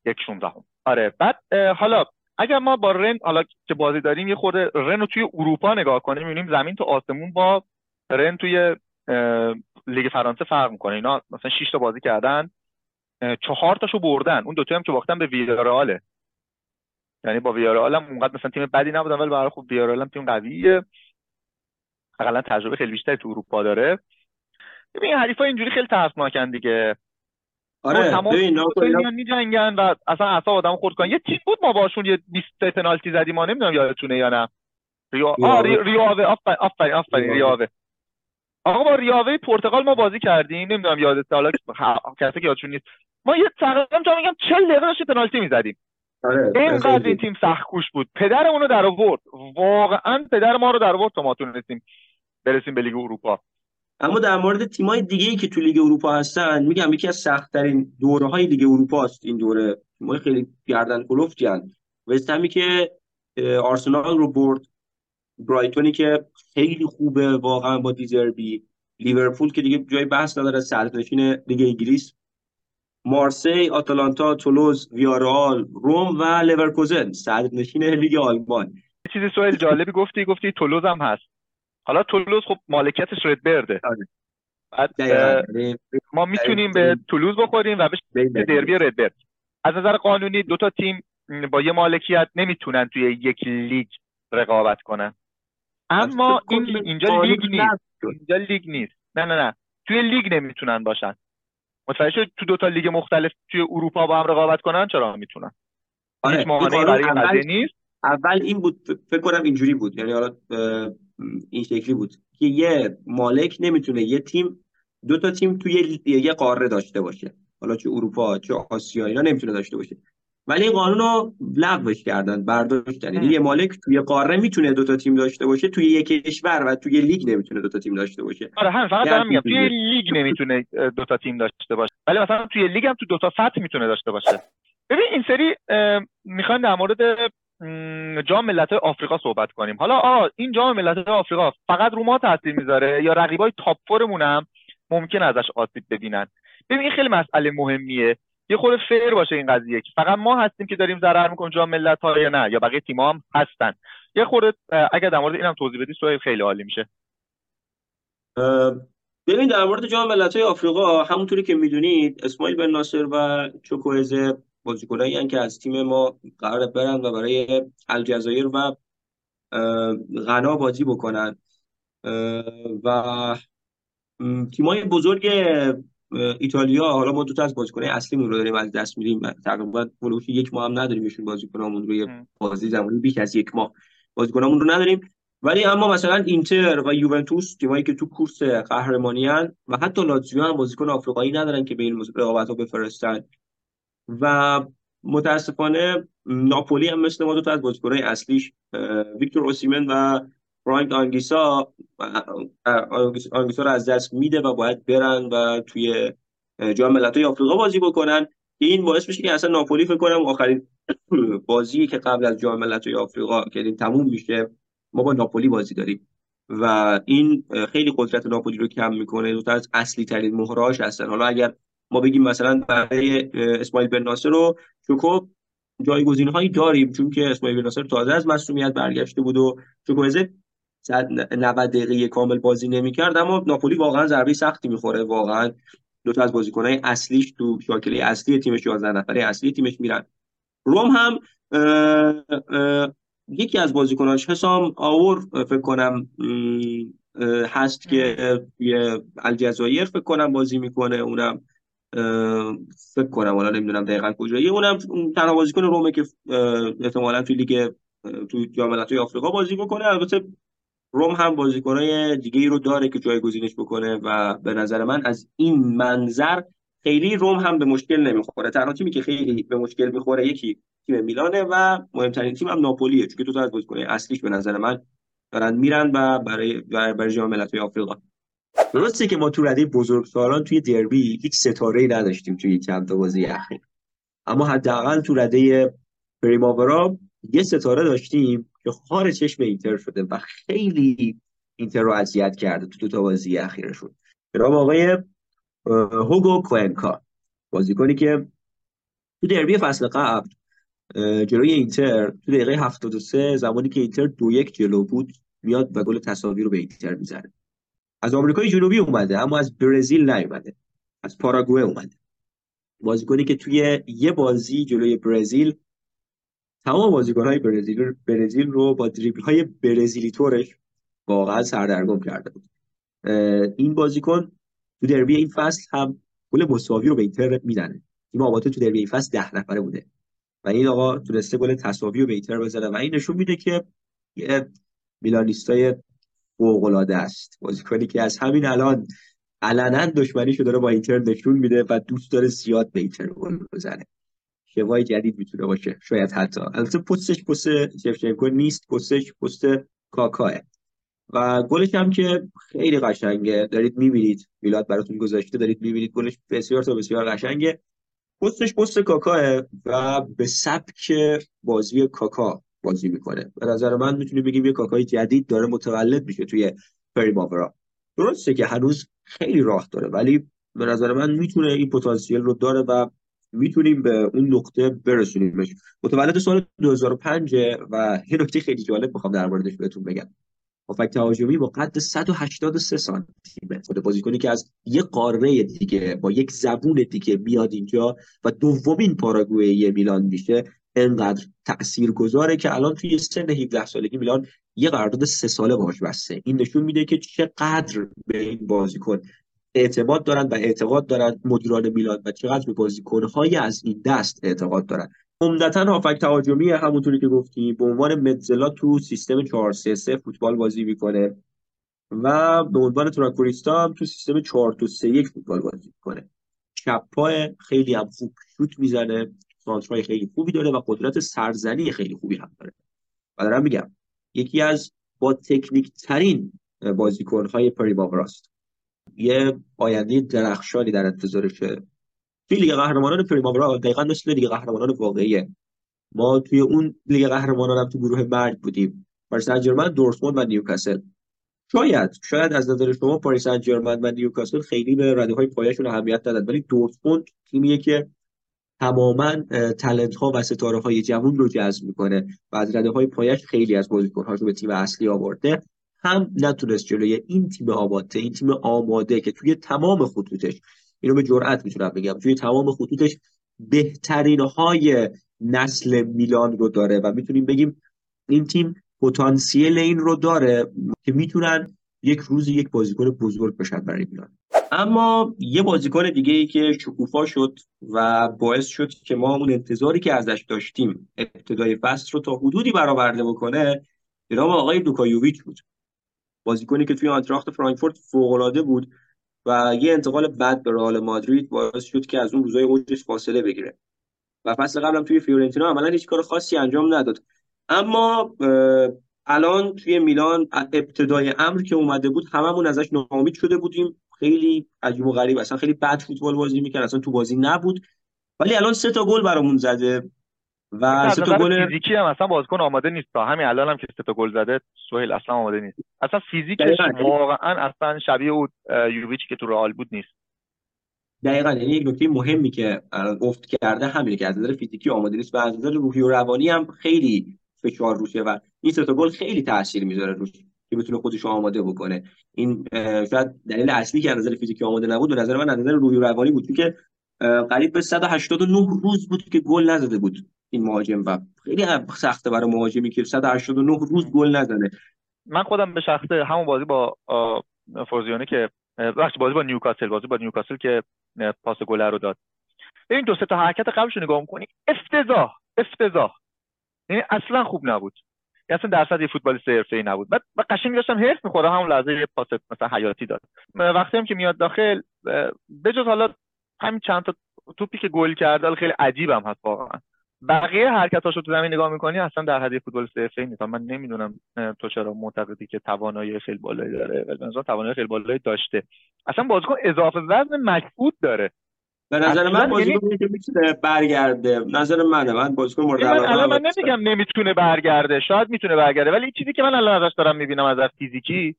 یک شونزدهم آره. بعد حالا اگر ما با رن حالا که بازی داریم یه خورده رن رو توی اروپا نگاه کنیم می‌بینیم زمین تا آسمون با رن توی لیگ فرانسه فرق می‌کنه. اینا مثلا 6 تا بازی کردن چهار تاشو بردن. اون دوتا هم که باختن به ویاراله یعنی با ویارال هم اونقدر مثلا تیم بدی نبودن ولی برای خوب ویارال هم تیم قویه. حداقل تجربه خیلی بیشتری تو اروپا داره. ببین حریفا اینجوری خیلی ترسناکن دیگه. آره ببین می جنگن و اصلا اصلا آدم خورد کنن. یه تیم بود ما باشون یه 20 پنالتی زدیم ما نمی‌دونم یادتونه یا نه. آه ریاوه آفرین آفرین آفرین ریاوه. آقا با ریاوه پرتغال ما بازی کردیم. نمی‌دونم یادت حالا کسی که یادشون نیست. ما یه تقریبا جا میگم 40 دقیقه داشتیم پنالتی می‌زدیم. آره اینقدر این تیم سخت کوش بود. پدر اونو در آورد. واقعا پدر ما رو در آورد تا ما تونستیم برسیم به لیگ اروپا. اما در مورد تیمای دیگه ای که تو لیگ اروپا هستن میگم یکی از سخت ترین دوره های لیگ اروپا است این دوره. تیمای خیلی گردن کلفتی وستهمی که آرسنال رو برد. برایتونی که خیلی خوبه واقعا با دیزربی لیورپول که دیگه جای بحث نداره صدرنشین لیگ انگلیس. مارسی، آتالانتا، تولوز، ویارال، روم و لورکوزن. صدرنشین لیگ آلمان. چیزی سوال جالبی گفتی گفتی تولوز هم هست. حالا تولوز خب مالکیتش ردبرده بعد یعنی ما می‌تونیم به تولوز بخوریم و به دربی رد از نظر قانونی دو تا تیم با یه مالکیت نمی‌تونن توی یک لیگ رقابت کنن. اما این اینجا لیگ نیست. اینجا لیگ نیست. نه نه نه. توی لیگ نمی‌تونن باشن. متوجه شد تو دو تا لیگ مختلف توی اروپا با هم رقابت کنن؟ چرا می‌تونن؟ آره. هیچ برای این نیست؟ اول این بود فکر کنم اینجوری بود. یعنی حالا این شکلی بود که یه مالک نمی‌تونه یه تیم دو تا تیم توی یه قاره داشته باشه. حالا چه اروپا چه آسیا اینا نمی‌تونه داشته باشه. ولی این قانون رو لغوش کردن برداشتن یعنی یه مالک توی قاره می‌تونه دو تا تیم داشته باشه توی یک کشور و توی لیگ نمی‌تونه دو تا تیم داشته باشه. آره هم فقط دارم میگم توی لیگ نمی‌تونه دو تا تیم داشته باشه. ولی مثلا توی لیگ هم تو دو تا سطح می‌تونه داشته باشه. ببین این سری می‌خوایم در مورد جام ملت آفریقا صحبت کنیم. حالا آ این جام ملت آفریقا فقط رو ما تاثیر می‌ذاره یا رقیبای top four مون هم ممکن ازش آسیب ببینن؟ ببین این خیلی مسئله مهمیه. یه خود فیر باشه این قضیه که فقط ما هستیم که داریم ضرر می‌کنیم جام ملت ها یا نه یا بقیه تیم هم هستن. یه خورده اگر در مورد اینم توضیح بدی سوال خیلی عالی میشه. ببین در مورد جام ملت های آفریقا همونطوری که می‌دونید اسماعیل بن ناصر و چوکوزه بازیکنایی که از تیم ما قرار برن و برای الجزایر و غنا بازی بکنن. و تیمای بزرگ ایتالیا حالا ما دو تا از بازیکنای اصلیمون رو داریم از دست میدیم. تقریبا ولوش یک ماه هم نداریم ایشون بازیکنامون روی بازی زمانی بیش از یک ماه بازیکنامون رو نداریم. ولی اما مثلا اینتر و یوونتوس تیمایی که تو کورس قهرمانی و حتی لاتزیو هم بازیکن آفریقایی ندارن که به این رقابت ها بفرستن. و متاسفانه ناپولی هم مثل ما دو تا از بازیکن‌های اصلیش ویکتور اوسیمن و فرانک آنگیسا آنگیسا رو از دست میده و باید برن و توی جام ملت‌های آفریقا بازی بکنن. این باعث میشه که اصلا ناپولی فکر کنم آخرین بازی که قبل از جام ملت‌های آفریقا که تموم میشه ما با ناپولی بازی داریم. و این خیلی قدرت ناپولی رو کم می‌کنه. دو تا از اصلی ترین مهرهاش هستن. حالا اگر ما بگیم مثلا برای اسماعیل بن ناصر رو چوکو جایگزین هایی داریم. چون که اسماعیل بن ناصر تازه از مسئولیت برگشته بود و چوکوزه 90 دقیقه کامل بازی نمی‌کرد اما ناپولی واقعا ضربه سختی می‌خوره. واقعا دو تا از بازیکنهای اصلیش تو شاکله اصلی تیمش 11 نفره اصلی تیمش میرن. روم هم یکی از بازیکناش حسام آور فکر کنم هست که توی الجزایر فکر کنم بازی می‌کنه. اونم فکر کنم حالا نمی‌دونم دقیقا کجایی اونم تنها بازیکن رومه که احتمالا توی لیگ تو جام آفریقا بازی بکنه. البته روم هم بازیکنای دیگه ای رو داره که جایگزینش بکنه و به نظر من از این منظر خیلی روم هم به مشکل نمی‌خوره. تنها تیمی که خیلی به مشکل می‌خوره یکی تیم میلانه و مهمترین تیم هم ناپولیه چون تو تا از بازیکنای اصلیش به نظر من دارن میرن و برای برای جام ملت‌های آفریقا. درسته که ما تو رده بزرگسالان توی دربی هیچ ستاره ای نداشتیم توی چند تا بازی اخیر. اما حداقل تو رده پریماورا یه ستاره داشتیم که خار چشم اینتر شده و خیلی اینتر رو اذیت کرده تو دو تا بازی اخیرشون. جناب آقای هوگو کوئنکا. بازیکنی که تو دربی فصل قبل جلوی اینتر تو دقیقه 73 زمانی که اینتر دو یک جلو بود میاد و گل تساوی رو به اینتر می‌زنه. از آمریکای جنوبی اومده اما از برزیل نیومده. از پاراگوئه اومده. بازیکنی که توی یه بازی جلوی برزیل تمام بازیکن‌های برزیل برزیل رو با دریبل های برزیلی طورش واقعا سردرگم کرده بود. این بازیکن تو دربی این فصل هم گل مساوی رو به اینتر می‌زنه. تیم آباته تو دربی این فصل ده نفره بوده و این آقا تونسته گل تساوی رو به اینتر بزنه و این نشون میده که یه میلانیستای فوق است. بازیکنی که از همین الان علنا دشمنیشو داره با اینتر نشون میده و دوست داره زیاد به اینتر گل بزنه. شوای جدید می‌تونه باشه شاید حتی. البته پستش پست شفچنکو نیست پستش پست کاکاه. و گلش هم که خیلی قشنگه. دارید می‌بینید میلاد براتون گذاشته دارید می‌بینید گلش بسیار تا بسیار قشنگه. پستش پست کاکاه و به سبک بازی کاکا بازی می‌کنه. به نظر من می‌تونیم بگیم یه کاکای جدید داره متولد میشه توی پریماورا درسته که هنوز خیلی راه داره ولی به نظر من می‌تونه این پتانسیل رو داره و می‌تونیم به اون نقطه برسونیمش. متولد سال 2005 و یه نکته خیلی جالب می‌خوام در موردش بهتون بگم. هافک تهاجمی با قد 183 سانتی متر بازیکنی که از یه قاره دیگه با یک زبون دیگه میاد اینجا و دومین پاراگوئه میلان میشه انقدر تأثیر گذاره که الان توی سن 17 سالگی میلان یه قرارداد سه ساله باش بسته. این نشون میده که چقدر به این بازیکن اعتماد دارن و اعتقاد دارن مدیران میلان و چقدر به بازیکنهای از این دست اعتقاد دارن. عمدتا هافک تهاجمی همونطوری که گفتیم به عنوان مدزلا تو سیستم 4 3 3 فوتبال بازی می‌کنه و به عنوان trequartista هم تو سیستم 4 2 3 1 فوتبال بازی می‌کنه. چپ خیلی هم خوب شوت می‌زنه سانترهای خیلی خوبی داره و قدرت سرزنی خیلی خوبی هم داره. و دارم میگم یکی از با تکنیک ترین بازیکنهای پریماوراست یه آینده درخشانی در انتظارشه توی لیگ قهرمانان پریماورا دقیقا مثل لیگ قهرمانان واقعیه. ما توی اون لیگ قهرمانان هم تو گروه مرگ بودیم. پاریس سن دورتموند و نیوکاسل. شاید شاید از نظر شما پاریس سن و نیوکاسل خیلی به رده های پایشون اهمیت ندادن ولی دورتموند تیمیه که تماما تلنت ها و ستاره های جوون رو جذب می‌کنه و از رده های پایش خیلی از بازیکن رو به تیم اصلی آورده. هم نتونست جلوی این تیم آباده این تیم آماده که توی تمام خطوطش اینو به جرئت می‌تونم بگم توی تمام خطوطش بهترین های نسل میلان رو داره و می‌تونیم بگیم این تیم پتانسیل این رو داره که می‌تونن یک روزی یک بازیکن بزرگ بشن برای میلان. اما یه بازیکن دیگه ای که شکوفا شد و باعث شد که ما اون انتظاری که ازش داشتیم ابتدای فصل رو تا حدودی برآورده بکنه به آقای دوکایوویچ بود. بازیکنی که توی آنتراخت فرانکفورت فوق‌العاده بود و یه انتقال بد به رئال مادرید باعث شد که از اون روزای اوجش فاصله بگیره. و فصل قبلم توی فیورنتینا عملا هیچ کار خاصی انجام نداد. اما الان توی میلان ابتدای امر که اومده بود هممون ازش ناامید شده بودیم. خیلی عجیب و غریب اصلا خیلی بد فوتبال بازی می‌کرد اصلا تو بازی نبود. ولی الان سه تا گل برامون زده. و سه تا گل فیزیکی هم اصلا بازیکن آماده نیست. تا همین الان هم که سه تا گل زده سهیل اصلا آماده نیست. اصلا فیزیکش واقعا اصلا شبیه اون یوویچ که تو رئال بود نیست. دقیقا. یعنی یک نکته مهمی که افت کرده همینه که از نظر فیزیکی آماده نیست و از نظر روحی و روانی هم خیلی فشار روشه و این سه تا گل خیلی تاثیر می‌ذاره روش که بتونه خودش آماده بکنه. این شاید دلیل اصلی که از نظر فیزیکی آماده نبود به نظر من از نظر روحی و روانی بود. که قریب به 189 روز بود که گل نزده بود. این مهاجم و خیلی سخته برای مهاجمی که 189 روز گل نزنه. من خودم به شخصه همون بازی با فورزیونه که وقتی بازی با نیوکاسل بازی با نیوکاسل که پاس گل رو داد. این دو سه تا حرکت قبلش رو نگاه می‌کنی افتضاح افتضاح. یعنی اصلا خوب نبود. یعنی اصلا درصد یه فوتبالیست حرفه‌ای نبود. بعد و قشنگ داشتم حرف می‌خوره همون لحظه یه پاس مثلا حیاتی داد. وقتی هم که میاد داخل بجز حالا همین چند تا توپی که گل کرده خیلی عجیبم هست واقعا. بقیه حرکتاشو تو زمین نگاه می‌کنی اصلا در حد فوتبال حرفه‌ای نیست. من نمی‌دونم تو چرا معتقدی که توانایی خیلی بالایی داره ولی توانایی خیلی بالایی داشته. اصلا بازیکن اضافه وزن مکفوت داره. به نظر من بازیکن یعنی... می‌تونه برگرده نظر منه. من بازیکن مورد علاقه من, من نمیگم نمی‌تونه برگرده شاید می‌تونه برگرده ولی چیزی که من الان ازش دارم می‌بینم از فیزیکی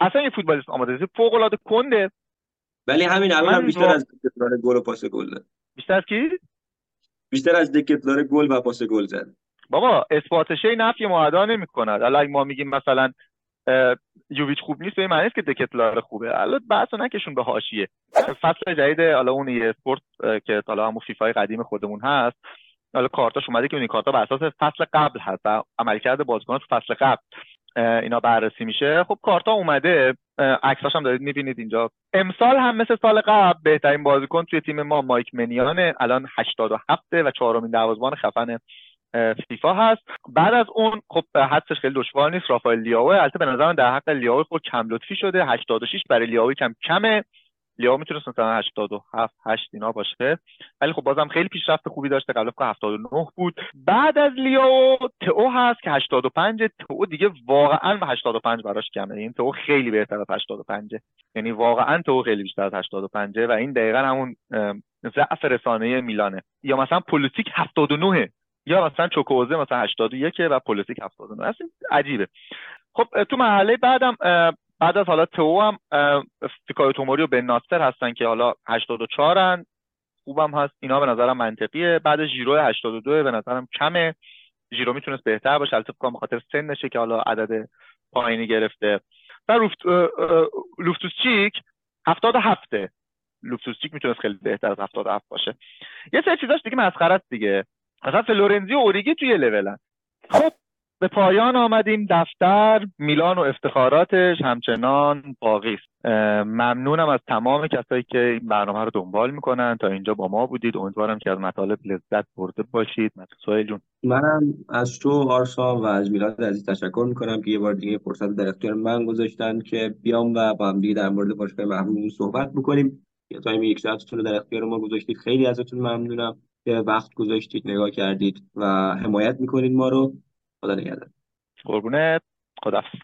اصلا این فوتبالیست آماده فوق العاده کنده. ولی همین الان بیشتر از گل و پاس گل بیشتر از کی؟ بیشتر از دکتلار گل و پاس گل زد بابا اثبات شی نفی ماعدا نمی‌کند. الان ما میگیم مثلا یوویچ خوب نیست به این معنی که دکتلاره خوبه. الان بحث نکشون به حاشیه. فصل جدید حالا اون EA Sport که حالا همون فیفای قدیم خودمون هست. حالا کارتاش اومده که این کارتا بر اساس فصل قبل هست و عملکرد بازیکن تو فصل قبل. اینا بررسی میشه. خب کارتا اومده. عکساش هم دارید می‌بینید اینجا. امسال هم مثل سال قبل بهترین بازیکن توی تیم ما مایک منیانه. الان 87 و چهارمین دروازه‌بان خفن فیفا هست. بعد از اون خب حدسش خیلی دشوار نیست. رافائل لیاو البته به نظر در حق لیاو خود کم لطفی شده. 86 برای لیاو کم کمه. لیاو می‌تونست مثلا 87 8 اینا باشه. ولی خب بازم خیلی پیشرفت خوبی داشته قبل فکر 79 بود. بعد از لیاو تو هست که 85 تو دیگه واقعا به 85 براش کمه. این تو خیلی بهتر از 85 یعنی واقعا تو خیلی بیشتر از 85 و این دقیقا همون ضعف رسانه میلانه. یا مثلا پولیسیک 79 یا مثلا چوکوئزه مثلا 81 و پولیسیک 79 اصلا عجیبه. خب تو مرحله بعدم بعد از حالا تو هم فیکایو توموری و بن ناصر هستن که حالا 84 ان خوبم هست. اینا به نظرم منطقیه. بعد ژیرو 82 به نظرم کمه. ژیرو می‌تونست بهتر باشه. البته فکر بخاطر سنشه که حالا عدد پایینی گرفته. و لوفت لوفتوس چیک 77 لوفتوس چیک می‌تونست خیلی بهتر از 77 باشه. یه سری چیزاش دیگه مسخره است دیگه. مثلا فلورنزی و اوریگی توی لولن. خب به پایان آمدیم. دفتر میلان و افتخاراتش همچنان باقی است. ممنونم از تمام کسایی که این برنامه رو دنبال می‌کنن. تا اینجا با ما بودید. امیدوارم که از مطالب لذت برده باشید. سهیل جون. منم از تو آرسا و از میلاد عزیز تشکر می‌کنم که یه بار دیگه فرصت در اختیار من گذاشتن که بیام و با هم دیگه در مورد باشگاه محبوبمون صحبت بکنیم. یه time یک ساعتتون رو در اختیار ما گذاشتید. خیلی ازتون ممنونم. که وقت گذاشتید نگاه کردید و حمایت می‌کنید ما رو. خدا نگهدار. قربونت. خدافظ